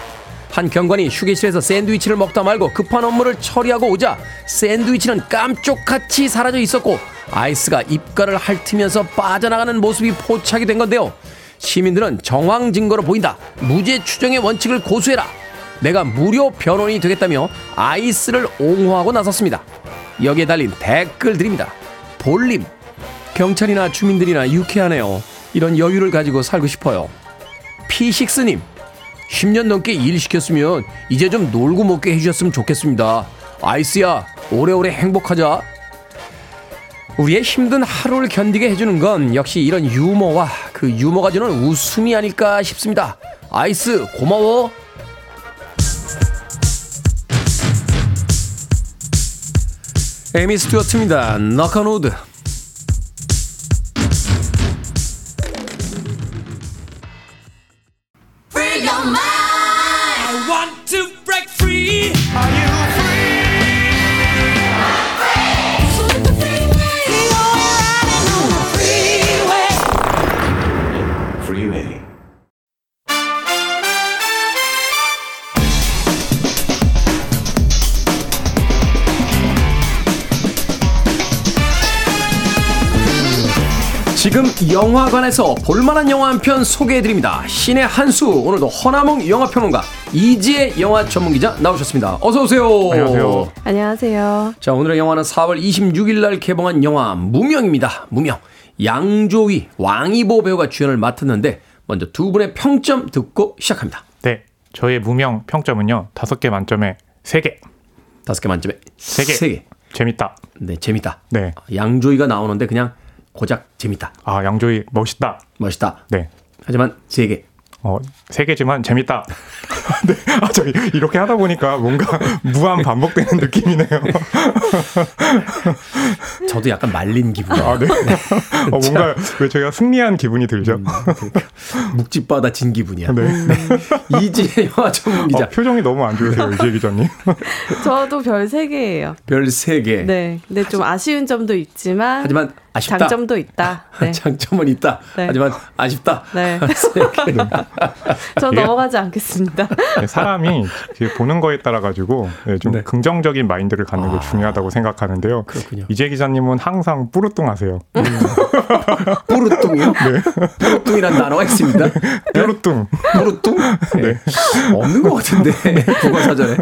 한 경관이 휴게실에서 샌드위치를 먹다 말고 급한 업무를 처리하고 오자 샌드위치는 깜쪽같이 사라져 있었고 아이스가 입가를 핥으면서 빠져나가는 모습이 포착이 된 건데요. 시민들은 정황 증거로 보인다. 무죄 추정의 원칙을 고수해라. 내가 무료 변호인이 되겠다며 아이스를 옹호하고 나섰습니다. 여기에 달린 댓글들입니다. 볼림. 경찰이나 주민들이나 유쾌하네요. 이런 여유를 가지고 살고 싶어요. 피식스님. 10년 넘게 일 시켰으면 이제 좀 놀고 먹게 해주셨으면 좋겠습니다. 아이스야, 오래오래 행복하자. 우리의 힘든 하루를 견디게 해주는 건 역시 이런 유머와 그 유머가 주는 웃음이 아닐까 싶습니다. 아이스 고마워. 에미 스튜어트입니다. 너컨우드. 영화관에서 볼만한 영화 한 편 소개해드립니다. 신의 한수 오늘도 허나몽 영화평론가 이지혜 영화 전문기자 나오셨습니다. 어서 오세요. 안녕하세요. 안녕하세요. 자 오늘의 영화는 4월 26일 날 개봉한 영화 무명입니다. 무명 양조위 왕이보 배우가 주연을 맡았는데 먼저 두 분의 평점 듣고 시작합니다. 네. 저의 무명 평점은요. 다섯 개 만점에 세 개. 다섯 개 만점에 세 개. 세 개. 재밌다. 네 재밌다. 네. 양조위가 나오는데 그냥 고작 재밌다. 아, 양조위 멋있다. 멋있다. 네. 하지만 세 개. 어, 세 개지만 재밌다. (laughs) 네. 아, 저 이렇게 하다 보니까 뭔가 (laughs) 무한 반복되는 느낌이네요. (laughs) 저도 약간 말린 기분이에요. 아, 네. 어, 뭔가 왜 저희가 승리한 기분이 들죠? 음, 그러니까 묵찌바다 진 기분이야. 네. 이지혜 영화 전문 기자. 어, 표정이 너무 안 좋으세요, 이재 기자님. 저도 별 3개예요. 별 3개. 네. 근데 좀 아쉬운 점도 있지만 하지만 아쉽다. 장점도 있다. (laughs) 네. 장점은 있다. 네. 하지만 아쉽다. 네. (laughs) (laughs) 저 예. 넘어가지 않겠습니다. 네, 사람이 보는 거에 따라 가지고 네, 좀 네. 긍정적인 마인드를 갖는 게 중요하다고 생각하는데요. 그렇군요. 이재 기자님은 항상 뿌르뚱하세요. 뿌르뚱이요? 네. 뿌르뚱이란 단어가 있습니다. 뿌르뚱. 뿌르뚱? 네. 없는 것 같은데. 국어사전에.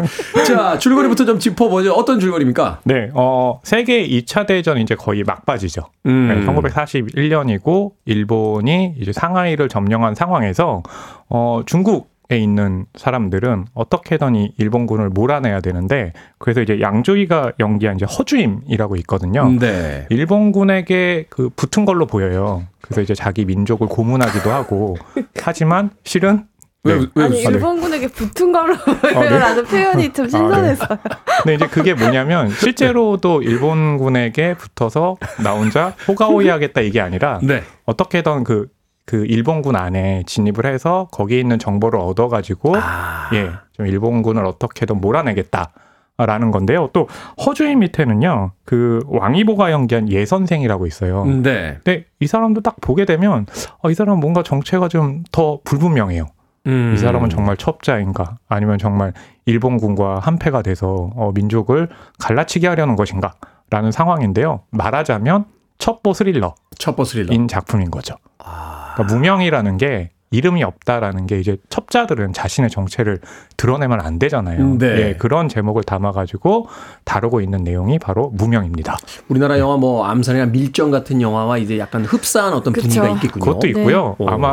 자, 줄거리부터 좀 짚어보죠. 어떤 줄거리입니까? 네, 어, 세계 2차 대전 이제 거의 막바지죠. 음. 네, 1941년이고 일본이 이제 상하이를 점령한 상황에서 어, 중국 에 있는 사람들은 어떻게든 이 일본군을 몰아내야 되는데 그래서 이제 양조위가 연기한 이제 허주임이라고 있거든요. 네. 일본군에게 그 붙은 걸로 보여요. 그래서 이제 자기 민족을 고문하기도 하고 (laughs) 하지만 실은 왜, 네. 왜 아니? 일본군에게 붙은 걸로 네. 라는 (laughs) 표현이 좀 신선했어요. 근데 이제 그게 뭐냐면 실제로도 일본군에게 붙어서 나 혼자 호가호이 하겠다 이게 아니라 네. 어떻게든 그, 그 일본군 안에 진입을 해서 거기에 있는 정보를 얻어가지고 아. 예, 좀 일본군을 어떻게든 몰아내겠다. 라는 건데요. 또 허주인 밑에는요, 그 왕이보가 연기한 예 선생이라고 있어요. 네. 근데 이 사람도 딱 보게 되면 어, 이 사람 뭔가 정체가 좀 더 불분명해요. 음. 이 사람은 정말 첩자인가 아니면 정말 일본군과 한패가 돼서 어, 민족을 갈라치게 하려는 것인가 라는 상황인데요. 말하자면 첩보 스릴러인 첩보 스릴러. 작품인 거죠. 아. 그러니까 무명이라는 게 이름이 없다라는 게 이제 첩자들은 자신의 정체를 드러내면 안 되잖아요. 네. 예, 그런 제목을 담아가지고 다루고 있는 내용이 바로 무명입니다. 우리나라 영화 뭐 암살이나 밀정 같은 영화와 이제 약간 흡사한 어떤 그쵸. 분위기가 있겠군요. 그것도 있고요. 네. 아마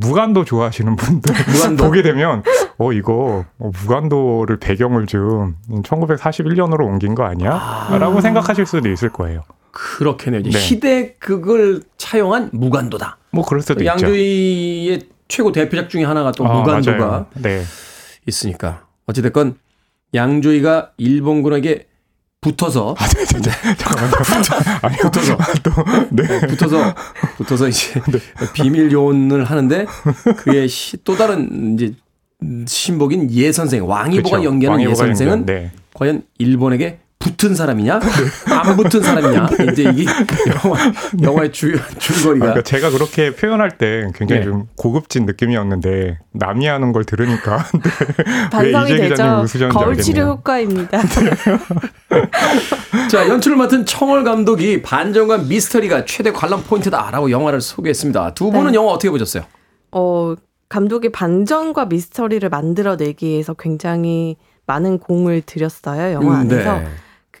무간도 좋아하시는 분들 (laughs) 무간도? 보게 되면 어 이거 어, 무간도를 배경을 좀 1941년으로 옮긴 거 아니야? 라고 생각하실 수도 있을 거예요. 그렇겠네요. 네. 희대극을 차용한 무간도다. 뭐 그럴 수도 있죠. 양조위의 최고 대표작 중에 하나가 또 아, 무간도가. 네. 있으니까 어찌됐건 양조위가 일본군에게 붙어서 아, 네, 네, 네. 잠깐만요. (laughs) 아니, 붙어서 또, 네. 붙어서 붙어서 이제 (laughs) 비밀 요원을 하는데 그의 시- 또 다른 이제 신복인 예 선생 왕이보가 그렇죠. 연기하는 예 왕이보가 선생은 연기한, 네. 과연 일본에게 붙은 사람이냐 안 붙은 사람이냐 이제 이게 영화 영화의 주 아, 줄거리가 그러니까 제가 그렇게 표현할 때 굉장히 네. 좀 고급진 느낌이었는데 남이 하는 걸 들으니까 (laughs) 네. 왜 반성이 되죠. 거울 치료. 효과입니다. (laughs) 자, 연출을 맡은 청월 감독이 반전과 미스터리가 최대 관람 포인트다라고 영화를 소개했습니다. 두 분은 네. 영화 어떻게 보셨어요? 어, 감독이 반전과 미스터리를 만들어내기 위해서 굉장히 많은 공을 들였어요. 영화 음, 안에서. 네.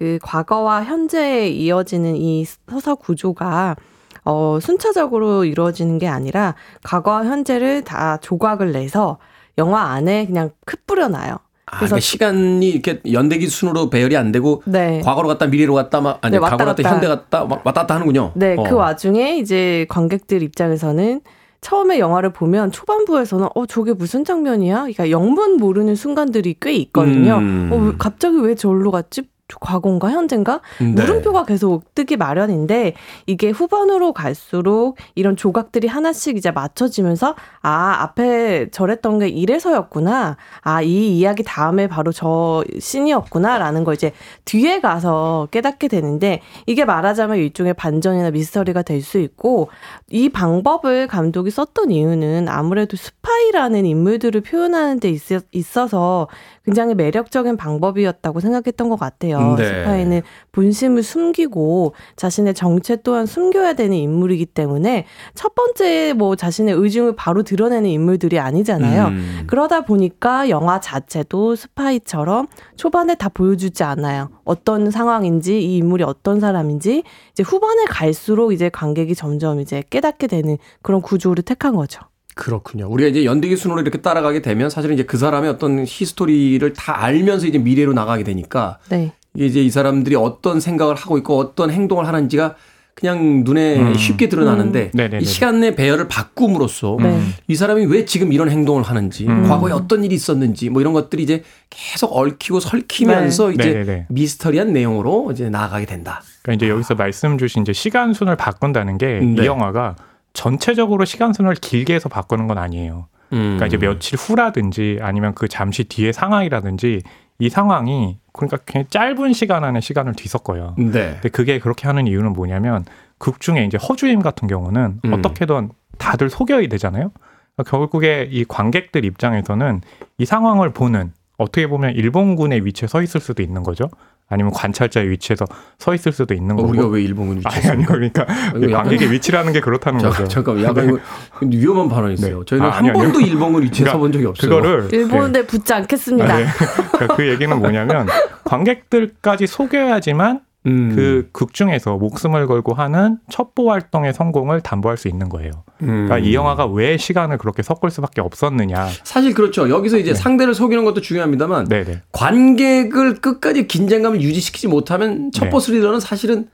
그 과거와 현재에 이어지는 이 서사 구조가 어, 순차적으로 이루어지는 게 아니라 과거와 현재를 다 조각을 내서 영화 안에 그냥 크 뿌려놔요. 아, 그러니까 시간이 이렇게 연대기 순으로 배열이 안 되고 네. 과거로 갔다 미래로 갔다 막 아니 네, 왔다 과거로 갔다 갔다. 현대 갔다 막 왔다 갔다 하는군요. 네, 어. 그 와중에 이제 관객들 입장에서는 처음에 영화를 보면 초반부에서는 어 저게 무슨 장면이야? 그러니까 영문 모르는 순간들이 꽤 있거든요. 음. 어 왜- 갑자기 왜 저기로 갔지? 과거인가? 현재인가? 네. 물음표가 계속 뜨기 마련인데 이게 후반으로 갈수록 이런 조각들이 하나씩 이제 맞춰지면서 아 앞에 저랬던 게 이래서였구나. 아 이 이야기 다음에 바로 저 씬이었구나라는 걸 이제 뒤에 가서 깨닫게 되는데 이게 말하자면 일종의 반전이나 미스터리가 될 수 있고 이 방법을 감독이 썼던 이유는 아무래도 스파이라는 인물들을 표현하는 데 있- 있어서 굉장히 매력적인 방법이었다고 생각했던 것 같아요. 네. 스파이는 본심을 숨기고 자신의 정체 또한 숨겨야 되는 인물이기 때문에 첫 번째 뭐 자신의 의중을 바로 드러내는 인물들이 아니잖아요. 음. 그러다 보니까 영화 자체도 스파이처럼 초반에 다 보여주지 않아요. 어떤 상황인지 이 인물이 어떤 사람인지 이제 후반에 갈수록 이제 관객이 점점 이제 깨닫게 되는 그런 구조를 택한 거죠. 그렇군요. 우리가 이제 연대기 순으로 이렇게 따라가게 되면 사실은 이제 그 사람의 어떤 히스토리를 다 알면서 이제 미래로 나가게 되니까 네. 이제 이 사람들이 어떤 생각을 하고 있고 어떤 행동을 하는지가 그냥 눈에 음. 쉽게 드러나는데 음. 이 시간 내 배열을 바꿈으로써 네. 이 사람이 왜 지금 이런 행동을 하는지 음. 과거에 어떤 일이 있었는지 뭐 이런 것들이 이제 계속 얽히고 설키면서 이제 네네네. 미스터리한 내용으로 이제 나아가게 된다. 그러니까 이제 여기서 말씀 주신 이제 시간 순을 바꾼다는 게이 네. 영화가 전체적으로 시간 순을 길게 해서 바꾸는 건 아니에요. 음. 그러니까 이제 며칠 후라든지 아니면 그 잠시 뒤의 상황이라든지 이 상황이 그러니까 그냥 짧은 시간 안에 시간을 뒤섞어요. 네. 근데 그게 그렇게 하는 이유는 뭐냐면 극 중에 이제 허주임 같은 경우는 음. 어떻게든 다들 속여야 되잖아요. 그러니까 결국에 이 관객들 입장에서는 이 상황을 보는 어떻게 보면 일본군의 위치에 서 있을 수도 있는 거죠. 아니면 관찰자의 위치에서 서 있을 수도 있는 어, 거고. 우리가 왜 일본군 위치에 아니 아니요. 그러니까 약간- 관객의 위치라는 게 그렇다는 자, 거죠. 잠깐 약간 이거 위험한 발언이었어요. 네. 저희는 아, 한 아니요, 아니요. 번도 일본군 위치에 그러니까 서본 적이 없어요. 그거를 일본에 붙지 않겠습니다. 아, 네. 그러니까 그 얘기는 뭐냐면 관객들까지 속여야지만 음. 그극 중에서 목숨을 걸고 하는 첩보 활동의 성공을 담보할 수 있는 거예요. 음. 그러니까 이 영화가 왜 시간을 그렇게 섞을 수밖에 없었느냐. 사실 그렇죠. 여기서 이제 네. 상대를 속이는 것도 중요합니다만 네네. 관객을 끝까지 긴장감을 유지시키지 못하면 첩보 네. 스리러는 사실은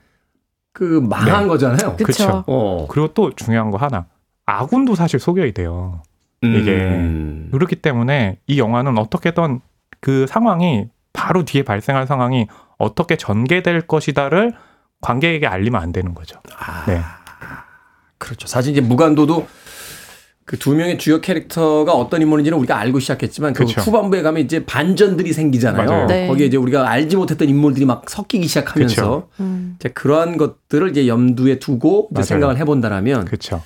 그 망한 네. 거잖아요. 그렇죠. 어. 그리고 또 중요한 거 하나. 아군도 사실 속여야 돼요. 이게 음. 그렇기 때문에 이 영화는 어떻게든 그 상황이 바로 뒤에 발생할 상황이 어떻게 전개될 것이다를 관객에게 알리면 안 되는 거죠. 아, 네. 그렇죠. 사실 이제 무간도도 그 두 명의 주요 캐릭터가 어떤 인물인지는 우리가 알고 시작했지만 그 그렇죠. 후반부에 가면 이제 반전들이 생기잖아요. 네. 거기에 이제 우리가 알지 못했던 인물들이 막 섞이기 시작하면서 그렇죠. 음. 이제 그러한 것들을 이제 염두에 두고 이제. 생각을 해본다라면 그렇죠.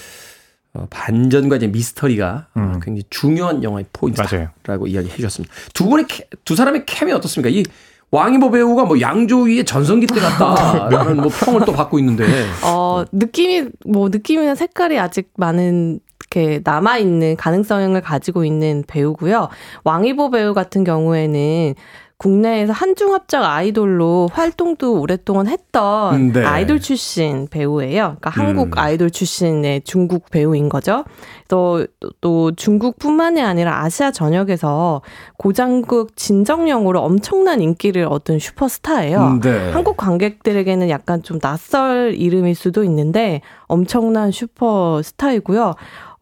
어, 반전과 이제 미스터리가 어, 음. 굉장히 중요한 영화의 맞아요. 포인트다라고 이야기해 주셨습니다. 두 분의 캐- 두 사람의 캠이 어떻습니까? 이 왕이보 배우가 뭐 양조위의 전성기 때 같다라는 (laughs) 뭐 평을 또 받고 있는데. 어, 느낌이, 뭐, 느낌이나 색깔이 아직 많은, 이렇게 남아 있는 가능성을 가지고 있는 배우고요. 왕이보 배우 같은 경우에는 국내에서 한중합작 아이돌로 활동도 오랫동안 했던 음, 네. 아이돌 출신 배우예요. 그러니까 한국 음. 아이돌 출신의 중국 배우인 거죠. 또, 또, 또 중국뿐만이 아니라 아시아 전역에서 고장국 진정령으로 엄청난 인기를 얻은 슈퍼스타예요. 음, 네. 한국 관객들에게는 약간 좀 낯설 이름일 수도 있는데 엄청난 슈퍼스타이고요.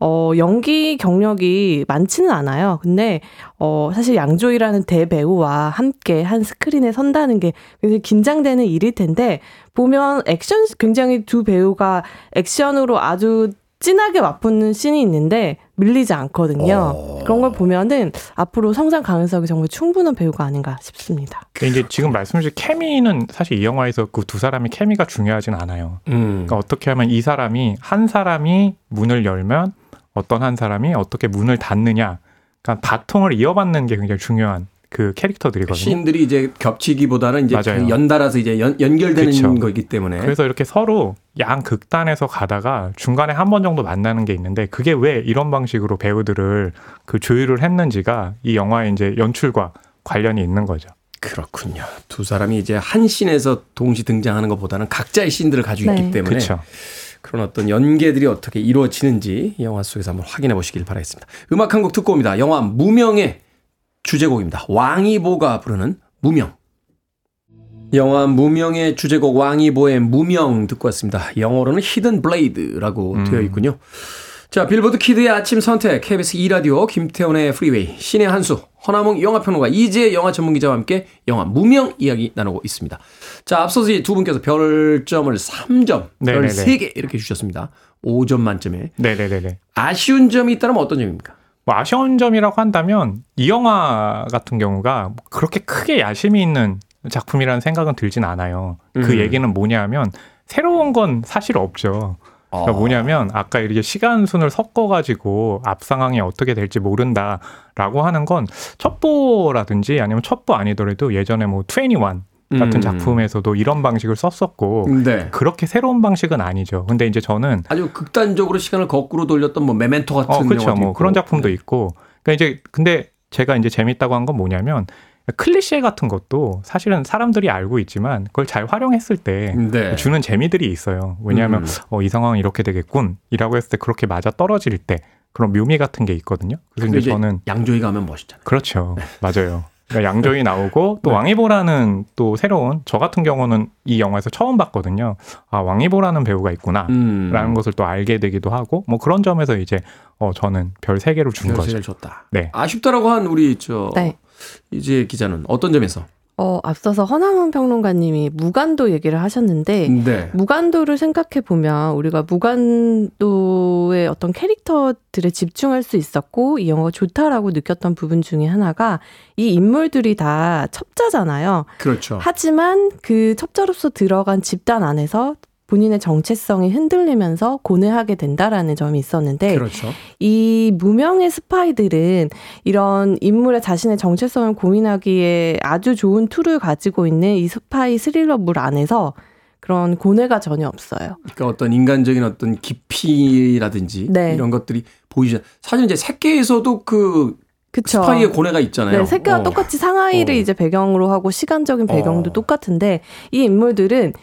어, 연기 경력이 많지는 않아요. 근데, 어, 사실 양조이라는 대배우와 함께 한 스크린에 선다는 게 굉장히 긴장되는 일일 텐데, 보면 액션, 굉장히 두 배우가 액션으로 아주 진하게 맞붙는 씬이 있는데, 밀리지 않거든요. 어. 그런 걸 보면은 앞으로 성장 가능성이 정말 충분한 배우가 아닌가 싶습니다. 근데 이제 지금 말씀 주신 케미는 사실 이 영화에서 그 두 사람의 케미가 중요하진 않아요. 음. 그러니까 어떻게 하면 이 사람이 한 사람이 문을 열면 어떤 한 사람이 어떻게 문을 닫느냐. 그러니까 바통을 이어받는 게 굉장히 중요한 그 캐릭터들이거든요. 씬들이 이제 겹치기보다는 이제 맞아요. 그 연달아서 이제 연, 연결되는 그쵸. 거기 때문에 그래서 이렇게 서로 양 극단에서 가다가 중간에 한 번 정도 만나는 게 있는데 그게 왜 이런 방식으로 배우들을 그 조율을 했는지가 이 영화의 이제 연출과 관련이 있는 거죠. 그렇군요. 두 사람이 이제 한 씬에서 동시 등장하는 것보다는 각자의 씬들을 가지고 네. 있기 때문에 그렇죠. 그런 어떤 연계들이 어떻게 이루어지는지 이 영화 속에서 한번 확인해 보시길 바라겠습니다. 음악 한 곡 듣고 옵니다. 영화 무명의 주제곡입니다. 왕이보가 부르는 무명. 영화 무명의 주제곡 왕이보의 무명 듣고 왔습니다. 영어로는 Hidden Blade라고 음. 되어 있군요. 자, 빌보드 키드의 아침 선택, KBS 2라디오, 김태훈의 프리웨이, 씨네한수, 허남웅 영화평론가, 이지혜 영화 전문기자와 함께 영화 무명 이야기 나누고 있습니다. 자, 앞서서 두 분께서 별점을 3점, 별 네네네. 3개 이렇게 주셨습니다. 5점 만점에. 네네네네. 아쉬운 점이 있다면 어떤 점입니까? 뭐 아쉬운 점이라고 한다면 이 영화 같은 경우가 그렇게 크게 야심이 있는 작품이라는 생각은 들진 않아요. 그 음. 얘기는 뭐냐면 새로운 건 사실 없죠. 그러니까 어. 뭐냐면 아까 이렇게 시간 순을 섞어가지고 앞 상황이 어떻게 될지 모른다라고 하는 건 첩보라든지 아니면 첩보 아니더라도 예전에 뭐 21 같은 음. 작품에서도 이런 방식을 썼었고 네. 그렇게 새로운 방식은 아니죠. 근데 이제 저는 아주 극단적으로 시간을 거꾸로 돌렸던 뭐 메멘토 같은 어, 그렇죠. 뭐 있고. 그런 작품도 네. 있고. 그러니까 이제 근데 제가 이제 재밌다고 한 건 뭐냐면 클리셰 같은 것도 사실은 사람들이 알고 있지만 그걸 잘 활용했을 때 네. 주는 재미들이 있어요. 왜냐하면 음. 어, 이 상황은 이렇게 되겠군이라고 했을 때 그렇게 맞아 떨어질 때 그런 묘미 같은 게 있거든요. 그래서 근데 이제 저는 양조위가 하면 멋있잖아요. 그렇죠. 맞아요. 그러니까 양조위 나오고 또 네. 왕이보라는 또 새로운 저 같은 경우는 이 영화에서 처음 봤거든요. 아 왕이보라는 배우가 있구나. 음. 라는 것을 또 알게 되기도 하고 뭐 그런 점에서 이제 어 저는 별 세 개를 준 거죠. 별세를 줬다. 네. 아쉽다라고 한 우리 저 네. 이제 기자는 어떤 점에서? 어, 앞서서 허남원 평론가님이 무간도 얘기를 하셨는데 네. 무간도를 생각해 보면 우리가 무간도의 어떤 캐릭터들에 집중할 수 있었고 이 영화가 좋다라고 느꼈던 부분 중에 하나가 이 인물들이 다 첩자잖아요. 그렇죠. 하지만 그 첩자로서 들어간 집단 안에서 본인의 정체성이 흔들리면서 고뇌하게 된다라는 점이 있었는데 그렇죠. 이 무명의 스파이들은 이런 인물의 자신의 정체성을 고민하기에 아주 좋은 tool을 가지고 있는 이 스파이 스릴러물 안에서 그런 고뇌가 전혀 없어요. 그러니까 어떤 인간적인 어떤 깊이라든지 네. 이런 것들이 보이죠. 사실 이제 새끼에서도 그 그쵸. 스파이의 고뇌가 있잖아요. 네, 새끼와 어. 똑같이 상하이를 어. 이제 배경으로 하고 시간적인 배경도 어. 똑같은데 이 인물들은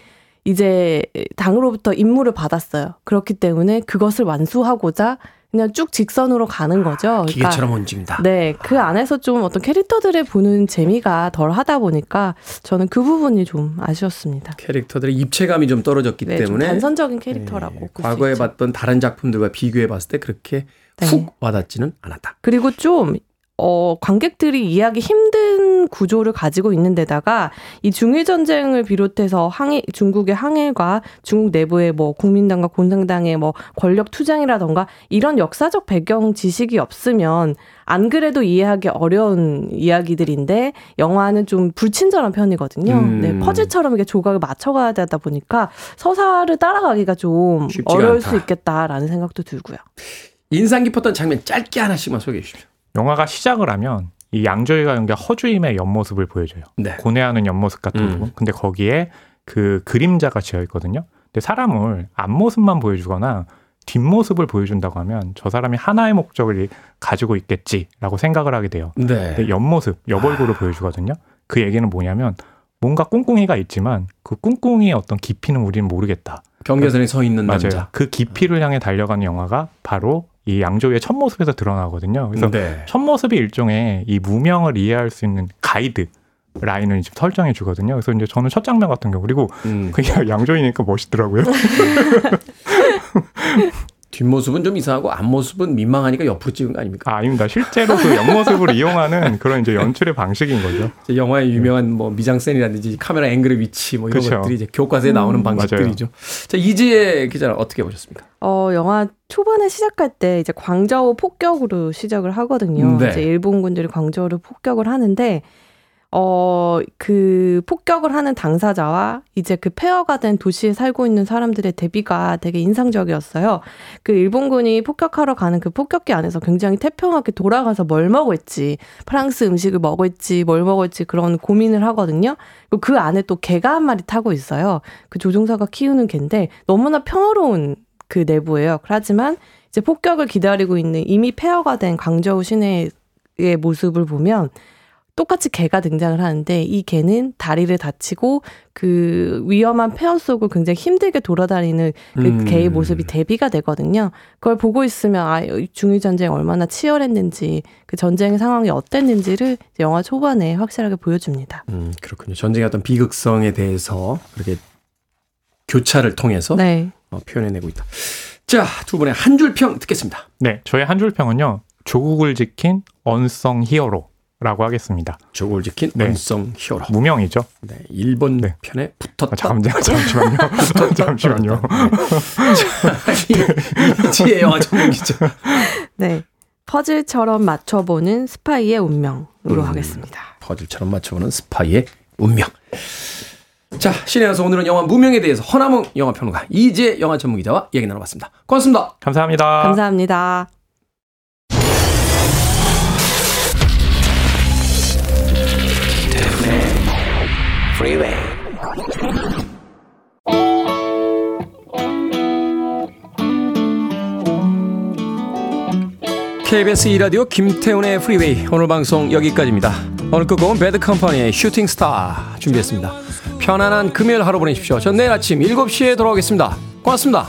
이제 당으로부터 임무를 받았어요. 그렇기 때문에 그것을 완수하고자 그냥 쭉 직선으로 가는 거죠. 그러니까 기계처럼 움직인다. 네, 그 안에서 좀 어떤 캐릭터들을 보는 재미가 덜 하다 보니까 저는 그 부분이 좀 아쉬웠습니다. 캐릭터들의 입체감이 좀 떨어졌기 네, 좀 때문에 단선적인 캐릭터라고 네, 과거에. 봤던 다른 작품들과 비교해 봤을 때 그렇게 네. 훅 와닿지는 않았다. 그리고 좀 어, 관객들이 이해하기 힘든 구조를 가지고 있는 데다가 이 중일 전쟁을 비롯해서 항일 중국의 항일과 중국 내부의 뭐 국민당과 공산당의 뭐 권력 투쟁이라던가 이런 역사적 배경 지식이 없으면 안 그래도 이해하기 어려운 이야기들인데 영화는 좀 불친절한 편이거든요. 음. 네, 퍼즐처럼 이게 조각을 맞춰가야 되다 보니까 서사를 따라가기가 좀 어려울 않다. 수 있겠다라는 생각도 들고요. 인상 깊었던 장면 짧게 하나씩만 소개해 주십시오. 영화가 시작을 하면 이 양조위가 연기한 허주임의 옆모습을 보여줘요. 네. 고뇌하는 옆모습 같은 음. 부분. 근데 거기에 그 그림자가 지어 있거든요. 근데 사람을 앞모습만 보여주거나 뒷모습을 보여준다고 하면 저 사람이 하나의 목적을 가지고 있겠지라고 생각을 하게 돼요. 네. 근데 옆모습, 옆얼굴을 보여주거든요. 그 얘기는 뭐냐면 뭔가 꿍꿍이가 있지만 그 꿍꿍이의 어떤 깊이는 우리는 모르겠다. 경계선에 서 있는 맞아요. 남자. 그 깊이를 향해 달려가는 영화가 바로 이 양조위의 첫 모습에서 드러나거든요. 그래서 네. 첫 모습이 일종의 이 무명을 이해할 수 있는 가이드 라인을 이제 설정해 주거든요. 그래서 이제 저는 첫 장면 같은 경우 그리고 음. 그냥 양조위니까 멋있더라고요. (laughs) 뒷모습은 좀 이상하고 앞모습은 민망하니까 옆으로 찍은 거 아닙니까? 아, 아닙니다. 실제로 그 옆모습을 이용하는 그런 이제 연출의 방식인 거죠. 영화의 유명한 뭐 미장센이라든지 카메라 앵글의 위치 뭐 이런 그쵸. 것들이 이제 교과서에 나오는 음. 방식들이죠. 자 이지혜 기자는 어떻게 보셨습니까? 어, 영화 초반에 시작할 때 이제 광저우 폭격으로 시작을 하거든요. 네. 이제 일본군들이 광저우를 폭격을 하는데 어, 그 폭격을 하는 당사자와 이제 그 폐허가 된 도시에 살고 있는 사람들의 대비가 되게 인상적이었어요. 그 일본군이 폭격하러 가는 그 폭격기 안에서 굉장히 태평하게 돌아가서 뭘 먹을지, 프랑스 음식을 먹을지, 뭘 먹을지 그런 고민을 하거든요. 그리고 그 안에 또 개가 한 마리 타고 있어요. 그 조종사가 키우는 개인데 너무나 평화로운 그 내부예요. 하지만 이제 폭격을 기다리고 있는 이미 폐허가 된 광저우 시내의 모습을 보면 똑같이 개가 등장을 하는데 이 개는 다리를 다치고 그 위험한 폐허 속을 굉장히 힘들게 돌아다니는 그 음. 개의 모습이 대비가 되거든요. 그걸 보고 있으면 아 중일 전쟁 얼마나 치열했는지 그 전쟁의 상황이 어땠는지를 영화 초반에 확실하게 보여줍니다. 음 그렇군요. 전쟁의 어떤 비극성에 대해서 그렇게 교차를 통해서 네. 어, 표현해내고 있다. 자, 두 분의 한 줄 평 듣겠습니다. 네, 저의 한 줄 평은요. 조국을 지킨 언성 히어로 라고 하겠습니다. 조국을 지킨 네. 언성 히어로. 무명이죠. 네, 일본 네. 편에 붙었다. 아, 잠, 잠시만요. (laughs) (laughs) 잠시만요. (laughs) 이지혜 영화 전문 기자. 네. 퍼즐처럼 맞춰보는 스파이의 운명으로 음. 하겠습니다. 퍼즐처럼 맞춰보는 스파이의 운명. 자, 신의 한서 오늘은 영화 무명에 대해서 허남웅 영화평론가 이재 영화 전문기자와 얘기 나눠봤습니다. 고맙습니다. 감사합니다. 감사합니다. Freeway. KBS 2라디오 김태훈의 프리웨이 오늘 방송 여기까지입니다. 오늘 끝곡은 Bad Company의 Shooting Star 준비했습니다. 편안한 금요일 하루 보내십시오. 전 내일 아침 7시에 돌아오겠습니다. 고맙습니다.